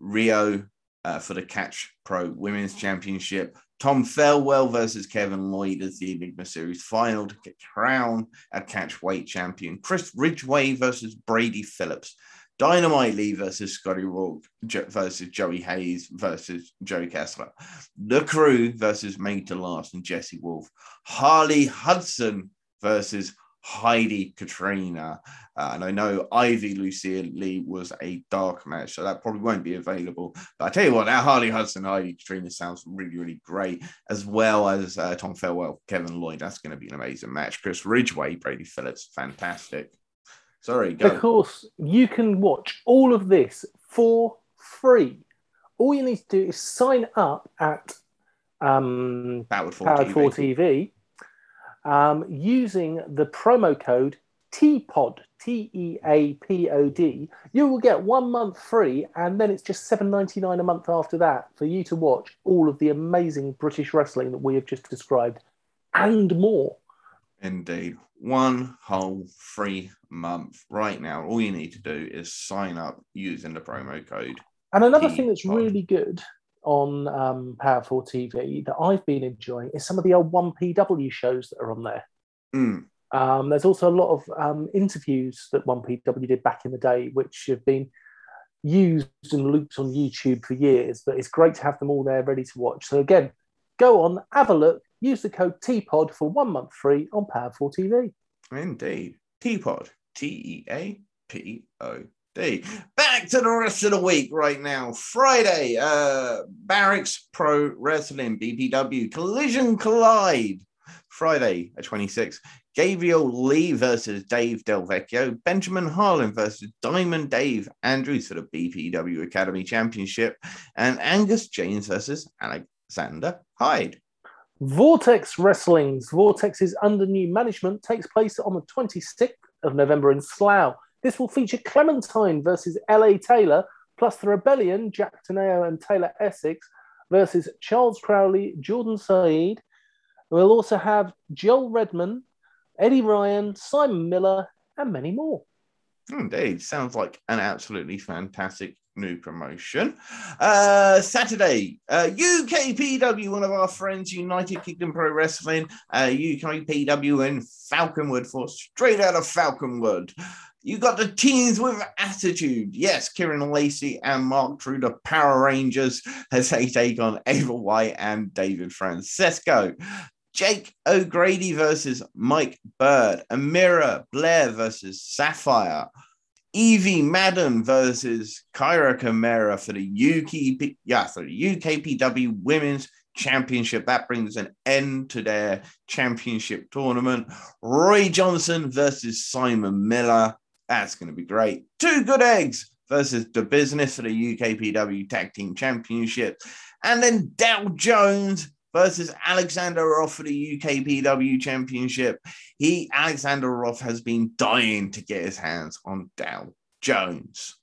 Rhio uh, for the Catch Pro Women's Championship. Tom Farewell versus Kevin Lloyd as the Enigma Series final to crown a catchweight champion. Chris Ridgway versus Brady Phillips. Dynamite Lee versus Scotty Rourke versus Joey Hayes versus Joe Kessler. The Crew versus Made to Last and Jesse Wolf. Harley Hudson versus Heidi Katrina. Uh, and I know Ivy Lucia Lee was a dark match, so that probably won't be available. But I tell you what, that Harley Hudson Heidi Katrina sounds really, really great, as well as uh, Tom Farewell, Kevin Lloyd. That's going to be an amazing match. Chris Ridgway, Brady Phillips, fantastic. Sorry, go. Of course, you can watch all of this for free. All you need to do is sign up at um, Powered 4 TV. 4 TV um, using the promo code Teapod, T E A P O D, you will get one month free, and then it's just seven ninety nine a month after that for you to watch all of the amazing British wrestling that we have just described and more. Indeed. One whole free month right now. All you need to do is sign up using the promo code. And another thing that's really good on um, Power4 TV that I've been enjoying is some of the old 1PW shows that are on there. Mm, Um, there's also a lot of um, interviews that 1PW did back in the day, which have been used and looped on YouTube for years, but it's great to have them all there ready to watch. So, again, go on, have a look, use the code TPOD for one month free on Power4 TV. indeed. Teapod. T E A P O D. Back to the rest of the week right now. Friday, uh, Barracks Pro Wrestling, BPW, Collision Collide. Friday, at 26. Gabriel Lee versus Dave Del Vecchio. Benjamin Harlan versus Diamond Dave Andrews for the BPW Academy Championship. And Angus James versus Alexander Hyde. Vortex Wrestling's Vortex's under new management takes place on the 26th of November in Slough. This will feature Clementine versus LA Taylor, plus the Rebellion, Jack Teneo and Taylor Essex versus Charles Crowley, Jordan Saeed. We'll also have Joel Redman, Eddie Ryan, Simon Miller, and many more. Indeed, sounds like an absolutely fantastic new promotion. Uh, Saturday, uh, UKPW, one of our friends, United Kingdom Pro Wrestling, uh, UKPW in Falconwood for straight out of Falconwood. You got the teens with attitude. Yes, Kieran Lacey and Mark True, the Power Rangers, as they take on Ava White and David Francesco. Jake O'Grady versus Mike Bird. Amira Blair versus Sapphire. Evie Madden versus Kyra Kamara for the UK, yeah, for the UKPW Women's Championship. That brings an end to their championship tournament. Roy Johnson versus Simon Miller. That's going to be great. Two good eggs versus the business for the UKPW Tag Team Championship. And then Dow Jones versus Alexander Roth for the UKPW Championship. He, Alexander Roth, has been dying to get his hands on Dow Jones.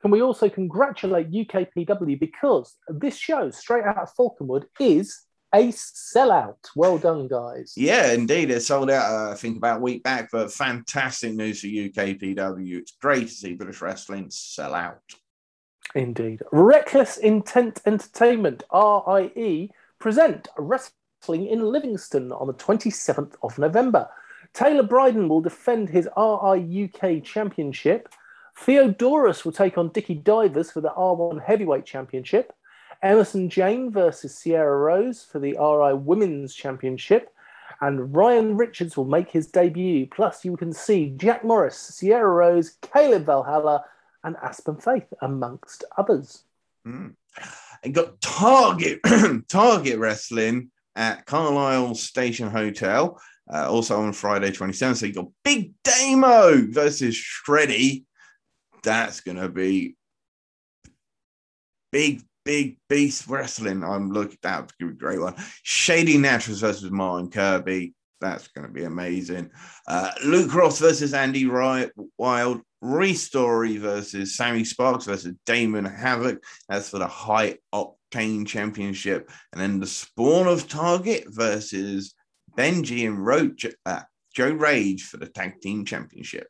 Can we also congratulate UKPW because this show, straight out of Falconwood, is a sellout. Well done, guys. Yeah, indeed. It sold out, uh, I think, about a week back, but fantastic news for UKPW. It's great to see British wrestling sell out. Indeed. Reckless Intent Entertainment, RIE, present Wrestling in Livingston on the 27th of November. Taylor Bryden will defend his RI UK Championship. Theodorus will take on Dickie Divers for the R1 Heavyweight Championship. Emerson Jane versus Sierra Rose for the RI Women's Championship. And Ryan Richards will make his debut. Plus, you can see Jack Morris, Sierra Rose, Caleb Valhalla, and Aspen Faith, amongst others. Mm. And got Target Target Wrestling at Carlisle Station Hotel, uh, also on Friday 27th. So you got Big Damo versus Shreddy. That's going to be big, big beast wrestling. I'm looking going to be a great one. Shady Naturals versus Martin Kirby. That's going to be amazing. Uh, Luke Ross versus Andy Wright, Wild. Restory versus Sammy Sparks versus Damon Havoc. That's for the High Octane Championship. And then the Spawn of Target versus Benji and Roach, uh, Joe Rage for the Tag Team Championship.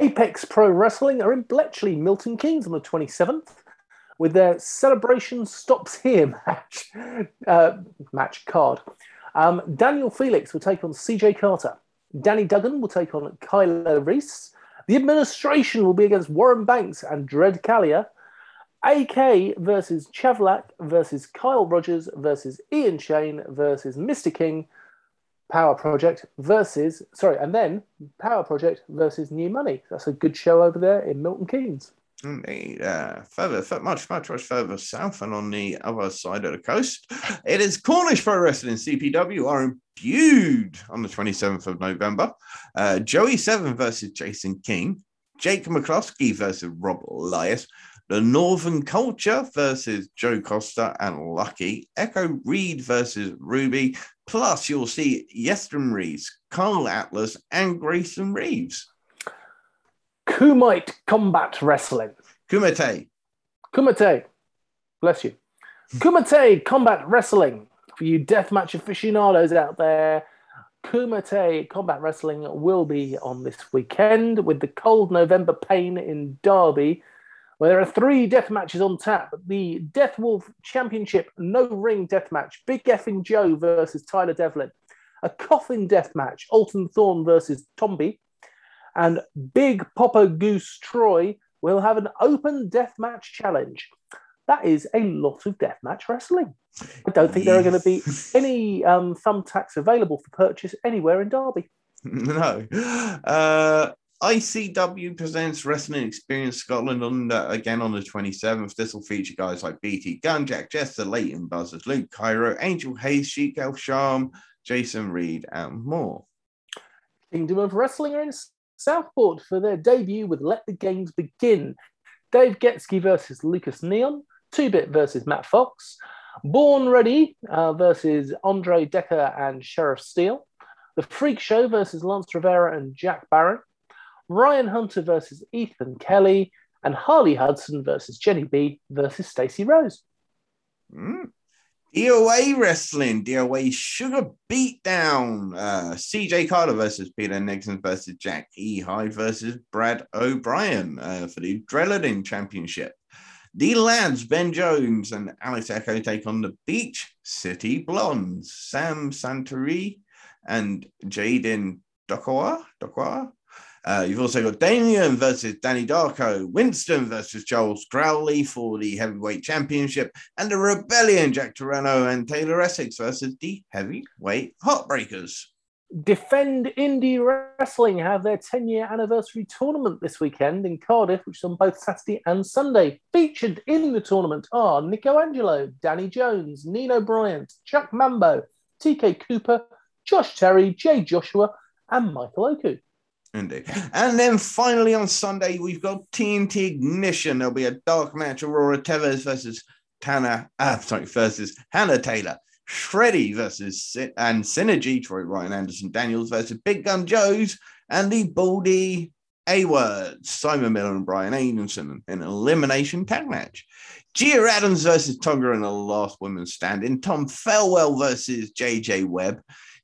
Apex Pro Wrestling are in Bletchley, Milton Keynes on the 27th with their Celebration Stops Here match, uh, match card. Um, Daniel Felix will take on CJ Carter. Danny Duggan will take on Kyla Reese. The administration will be against Warren Banks and Dread Callier. AK versus Chavlak versus Kyle Rogers versus Ian Shane versus Mr. King. Power Project versus, sorry, and then Power Project versus New Money. That's a good show over there in Milton Keynes. Indeed, uh, further, much, much, much further south and on the other side of the coast, it is Cornish Pro Wrestling CPW are in Bude on the 27th of November. Uh, Joey Seven versus Jason King, Jake McCloskey versus Rob Elias, The Northern Culture versus Joe Costa and Lucky. Echo Reed versus Ruby. Plus, you'll see Yeston Reeves, Carl Atlas, and Grayson Reeves. Kumite Combat Wrestling. Kumite. Kumite. Bless you. Hmm. Kumite Combat Wrestling. For you deathmatch aficionados out there, Kumite Combat Wrestling will be on this weekend with the cold November pain in Derby, where there are three death matches on tap. The Death Wolf Championship no ring death match, Big Effing Joe versus Tyler Devlin. A coffin death match, Alton Thorne versus Tomby. And Big Popper Goose Troy will have an open death match challenge. That is a lot of deathmatch wrestling. I don't think there are going to be any um, thumbtacks available for purchase anywhere in Derby. No. Uh, ICW presents Wrestling Experience Scotland on the, again on the 27th. This will feature guys like BT Gunn Jack, Jester, Leighton Buzzard, Luke Cairo, Angel Hayes, Sheik El Sham, Jason Reed, and more. Kingdom of Wrestling are in Southport for their debut with Let the Games Begin. Dave Getsky versus Lucas Neon, Two Bit versus Matt Fox, Born Ready uh, versus Andre Decker and Sheriff Steele, The Freak Show versus Lance Rivera and Jack Barron, Ryan Hunter versus Ethan Kelly, and Harley Hudson versus Jenny B versus Stacey Rose. Mm. DOA Wrestling, DOA Sugar Beatdown, uh, CJ Carter versus Peter Nixon versus Jack E. High versus Brad O'Brien uh, for the Dreladin Championship. The lads, Ben Jones and Alex Echo, take on the Beach City Blondes, Sam Santori and Jaden Dokwa. Dokwa. Uh, you've also got Damian versus Danny Darko, Winston versus Charles Crowley for the heavyweight championship, and the Rebellion, Jack Torano and Taylor Essex versus the heavyweight Heartbreakers. Defend Indie Wrestling have their 10 year anniversary tournament this weekend in Cardiff, which is on both Saturday and Sunday. Featured in the tournament are Nico Angelo, Danny Jones, Nino Bryant, Chuck Mambo, TK Cooper, Josh Terry, Jay Joshua, and Michael Oku. Indeed. And then finally on Sunday, we've got TNT Ignition. There'll be a dark match Aurora Tevez versus Tana, uh, sorry, versus Hannah Taylor. Shreddy versus and Synergy, Troy Ryan Anderson Daniels versus Big Gun Joes and the Baldy A Words, Simon Miller and Brian Aidenson in an elimination tag match. Gia Adams versus Tonga in the last women's standing. Tom Felwell versus JJ Webb.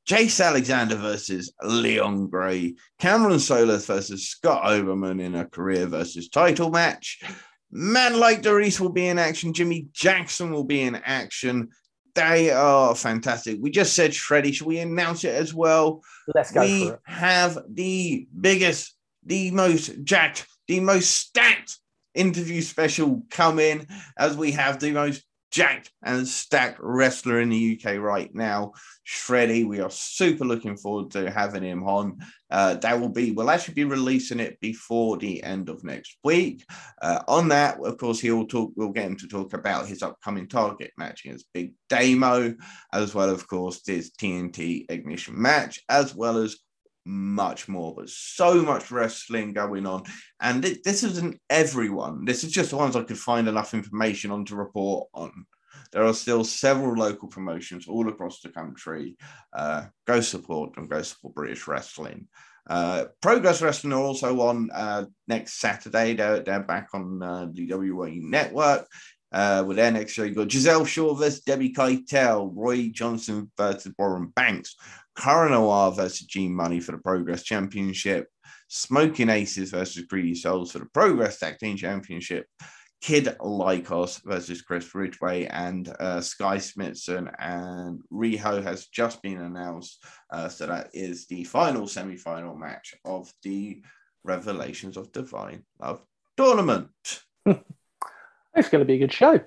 Jace Alexander versus Leon Gray. Cameron Solis versus Scott Oberman in a career versus title match. Man like Doris will be in action. Jimmy Jackson will be in action. They are fantastic. We just said Shreddy. Should we announce it as well? Let's go. We have the biggest, the most jacked, the most stacked interview special coming as we have the most jacked and stacked wrestler in the UK right now, Shreddy. We are super looking forward to having him on. Uh, that will be, we'll actually be releasing it before the end of next week. Uh, on that, of course, he'll talk, we'll get him to talk about his upcoming target match against Big Damo, as well, of course, this TNT Ignition match, as well as much more. But so much wrestling going on. And th- this isn't everyone. This is just the ones I could find enough information on to report on. There are still several local promotions all across the country. Uh, go support them, go support British wrestling. Uh, Progress Wrestling are also on uh, next Saturday. They're, they're back on uh, the WA Network. Uh, with their next show, you've got Giselle Shaw versus Debbie Keitel, Roy Johnson versus Warren Banks, Cara Noir versus Gene Munny for the Progress Championship, Smoking Aces versus Greedy Souls for the Progress Tag Team Championship, Kid Lykos versus Chris Ridgway, and uh, Skye Smitson and Rhio has just been announced. Uh, so that is the final semi final match of the Revelations of Divine Love tournament. It's going to be a good show.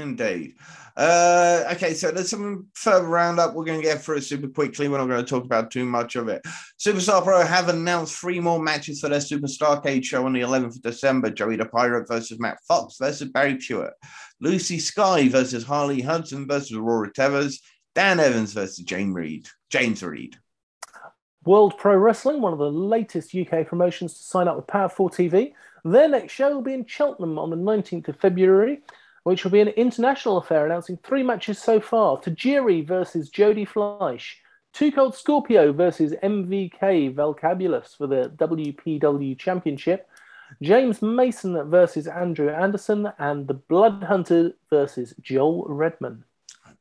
Indeed. Uh, okay, so there's some further roundup. We're going to get through super quickly. We're not going to talk about too much of it. Superstar Pro have announced three more matches for their Superstar Cage show on the 11th of December. Joey the Pirate versus Matt Fox versus Barry Pure. Lucy Sky versus Harley Hudson versus Aurora Tevers. Dan Evans versus Jane Reed. James Reed. World Pro Wrestling, one of the latest UK promotions to sign up with Power 4 TV. Their next show will be in Cheltenham on the 19th of February, which will be an international affair announcing three matches so far Tajiri versus Jody Fleisch, Two Cold Scorpio versus MVK Velcabulous for the WPW Championship, James Mason versus Andrew Anderson, and the Blood Hunter versus Joel Redman.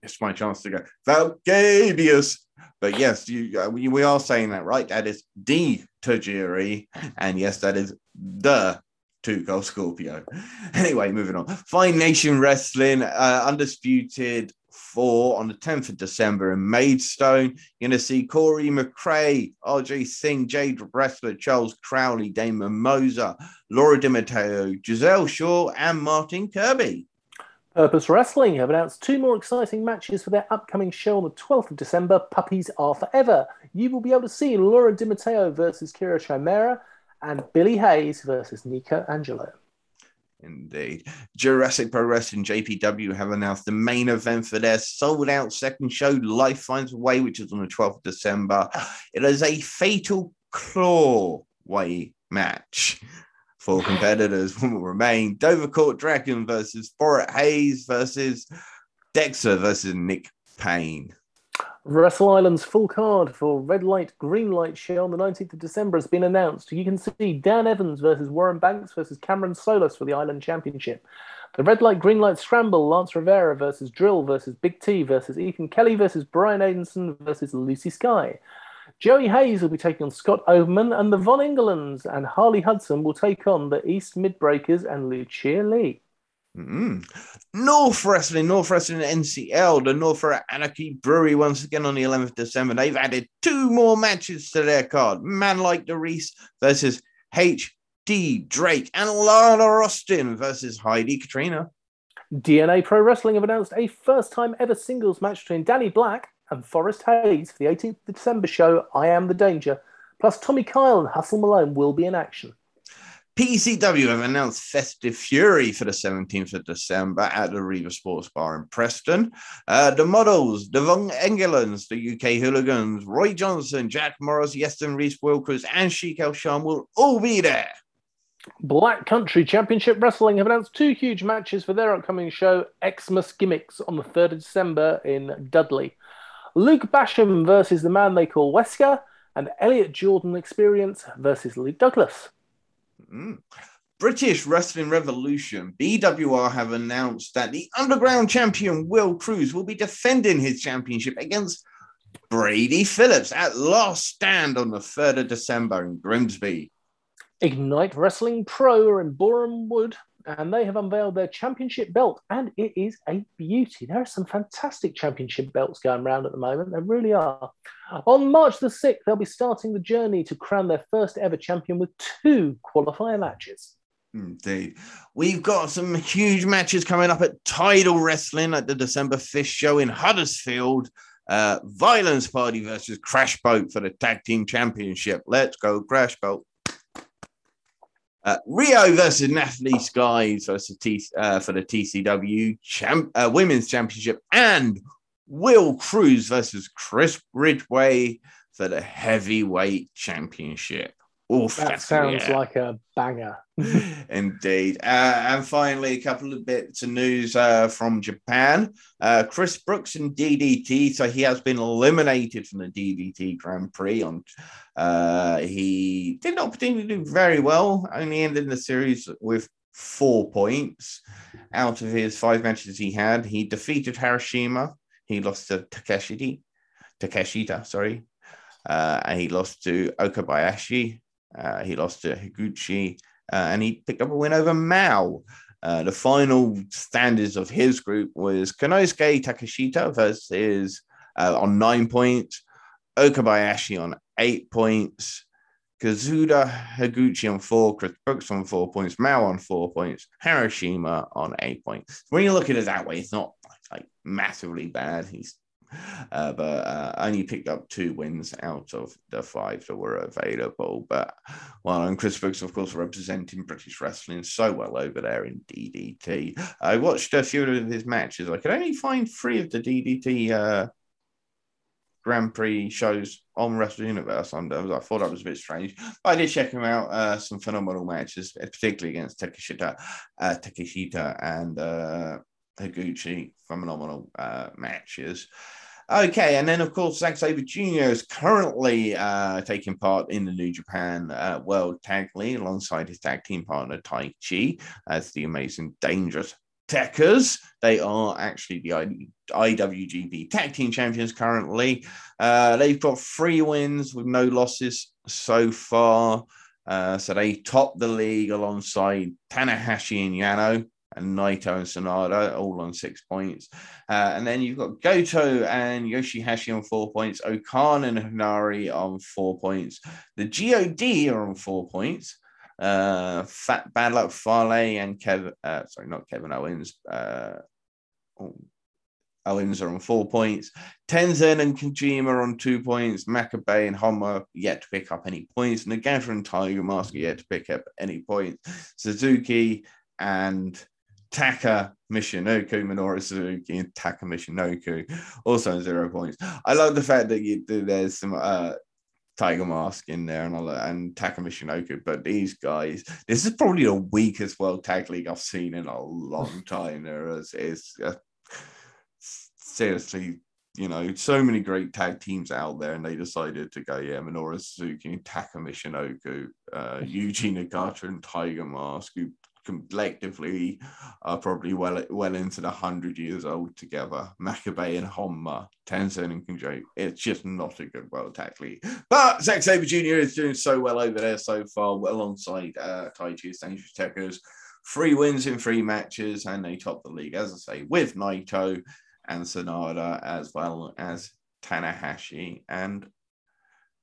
It's my chance to go Velcabius. But yes, you, uh, we, we are saying that right. That is D Tajiri, and yes, that is the two Cold Scorpio. Anyway, moving on. Fine Nation Wrestling, uh, undisputed four on the 10th of December in Maidstone. You're going to see Corey McRae, RJ Singh, Jade Wrestler, Charles Crowley, Damon Moser, Laura DiMatteo, Giselle Shaw, and Martin Kirby. Purpose Wrestling have announced two more exciting matches for their upcoming show on the 12th of December, Puppies Are Forever. You will be able to see Laura DiMatteo versus Kira Chimera and Billy Hayes versus Nico Angelo. Indeed. Jurassic Pro Wrestling JPW have announced the main event for their sold out second show, Life Finds a Way, which is on the 12th of December. It is a fatal claw way match. Four competitors will remain Dover Court Dragon versus Forrest Hayes versus Dexter versus Nick Payne. Wrestle Island's full card for Red Light, Green Light show on the 19th of December has been announced. You can see Dan Evans versus Warren Banks versus Cameron Solis for the Island Championship. The Red Light, Green Light Scramble, Lance Rivera versus Drill versus Big T versus Ethan Kelly versus Brian Aidenson versus Lucy Sky. Joey Hayes will be taking on Scott Overman, and the Von Englands and Harley Hudson will take on the East Midbreakers and Lucia Lee. Mm-hmm. North Wrestling, North Wrestling NCL, the North Anarchy Brewery once again on the 11th of December. They've added two more matches to their card. Man like the Reese versus H.D. Drake and Lana Austin versus Heidi Katrina. DNA Pro Wrestling have announced a first time ever singles match between Danny Black and Forrest Hayes for the 18th of December show I Am the Danger. Plus, Tommy Kyle and Hustle Malone will be in action. PCW have announced Festive Fury for the 17th of December at the Riva Sports Bar in Preston. Uh, the models, the Von Engelens, the UK Hooligans, Roy Johnson, Jack Morris, Yeston Reese Wilkers, and Sheik El Sham will all be there. Black Country Championship Wrestling have announced two huge matches for their upcoming show, Xmas Gimmicks, on the 3rd of December in Dudley. Luke Basham versus the man they call Wesker, and Elliot Jordan Experience versus Luke Douglas. Mm. British Wrestling Revolution, BWR, have announced that the underground champion Will Cruz will be defending his championship against Brady Phillips at last stand on the 3rd of December in Grimsby. Ignite Wrestling Pro in Boreham Wood and they have unveiled their championship belt, and it is a beauty. There are some fantastic championship belts going around at the moment. There really are. On March the 6th, they'll be starting the journey to crown their first ever champion with two qualifier matches. Indeed. We've got some huge matches coming up at Tidal Wrestling at the December 5th show in Huddersfield. Uh, Violence Party versus Crash Boat for the Tag Team Championship. Let's go, Crash Boat. Uh, Rhio versus Nathalie Skies versus T, uh, for the TCW champ, uh, Women's Championship, and Will Cruz versus Chris Ridgway for the Heavyweight Championship. Oof, that sounds yeah. like a banger. Indeed. Uh, and finally, a couple of bits of news uh, from Japan. Uh, Chris Brookes in DDT, so he has been eliminated from the DDT Grand Prix. On uh, he did not particularly do very well. Only ended the series with four points out of his five matches he had. He defeated Harashima. He lost to Takeshita. Takeshita, sorry. Uh, and he lost to Okabayashi. Uh, he lost to Higuchi, uh, and he picked up a win over Mao. Uh, the final standards of his group was Konosuke Takeshita versus uh, on nine points, Okabayashi on eight points, Kazuda Higuchi on four, Chris Brookes on four points, Mao on four points, Harashima on eight points. When you look at it that way, it's not like massively bad. He's uh, but uh, only picked up two wins out of the five that were available. But well, and Chris Brookes, of course, representing British wrestling so well over there in DDT. I watched a few of his matches. I could only find three of the DDT uh, Grand Prix shows on Wrestle Universe. I thought that was a bit strange. But I did check him out. Uh, some phenomenal matches, particularly against Takeshita, uh, Takeshita and uh, Higuchi. Phenomenal uh, matches. Okay, and then of course Zack Sabre Jr. is currently uh, taking part in the New Japan uh, World Tag League alongside his tag team partner Tai Chi as the Amazing Dangerous Tekkers. They are actually the IWGP Tag Team Champions currently. Uh, they've got three wins with no losses so far. Uh, so they top the league alongside Tanahashi and Yano and Naito and Sanada, all on six points. Uh, and then you've got Goto and Yoshihashi on four points, O-Khan and Henare on four points. The GOD are on four points. Uh, Fat Bad Luck Fale and Kevin, uh, sorry, not Kevin Owens. Uh, oh, Owens are on four points. Tenzan and Kojima on two points. Makabe and Honma yet to pick up any points. Nagata and Tiger Mask yet to pick up any points. Suzuki and Taka Michinoku, Minoru Suzuki, and Taka Michinoku, also zero points. I love the fact that you, there's some uh, Tiger Mask in there and all that, and Taka Michinoku, but these guys, this is probably the weakest World Tag League I've seen in a long time. There is, is uh, seriously, you know, so many great tag teams out there, and they decided to go, yeah, Minoru Suzuki, Taka Michinoku, uh, Yuji Nagata, and Tiger Mask, who collectively are probably well well into the hundred years old together. Makabe and Honma, Tenzan and Kunjo. It's just not a good world league. But Zack Sabre Jr. is doing so well over there so far, alongside uh, Taichi's Dangerous Tekkers. Three wins in three matches, and they top the league, as I say, with Naito and Sanada, as well as Tanahashi and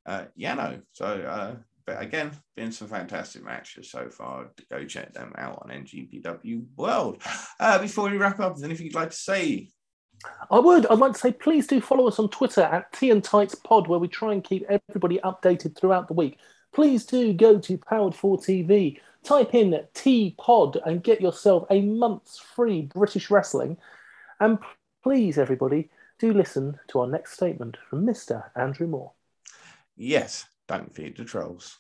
uh, Yano. So uh, but again, been some fantastic matches so far. Go check them out on NJPW World. Uh, before we wrap up, is anything you'd like to say? I would. I'd like to say please do follow us on Twitter at Tea and Tights Pod, where we try and keep everybody updated throughout the week. Please do go to Powered 4 TV, type in T Pod, and get yourself a month's free British wrestling. And please, everybody, do listen to our next statement from Mr. Andrew Moore. Yes, don't feed the trolls.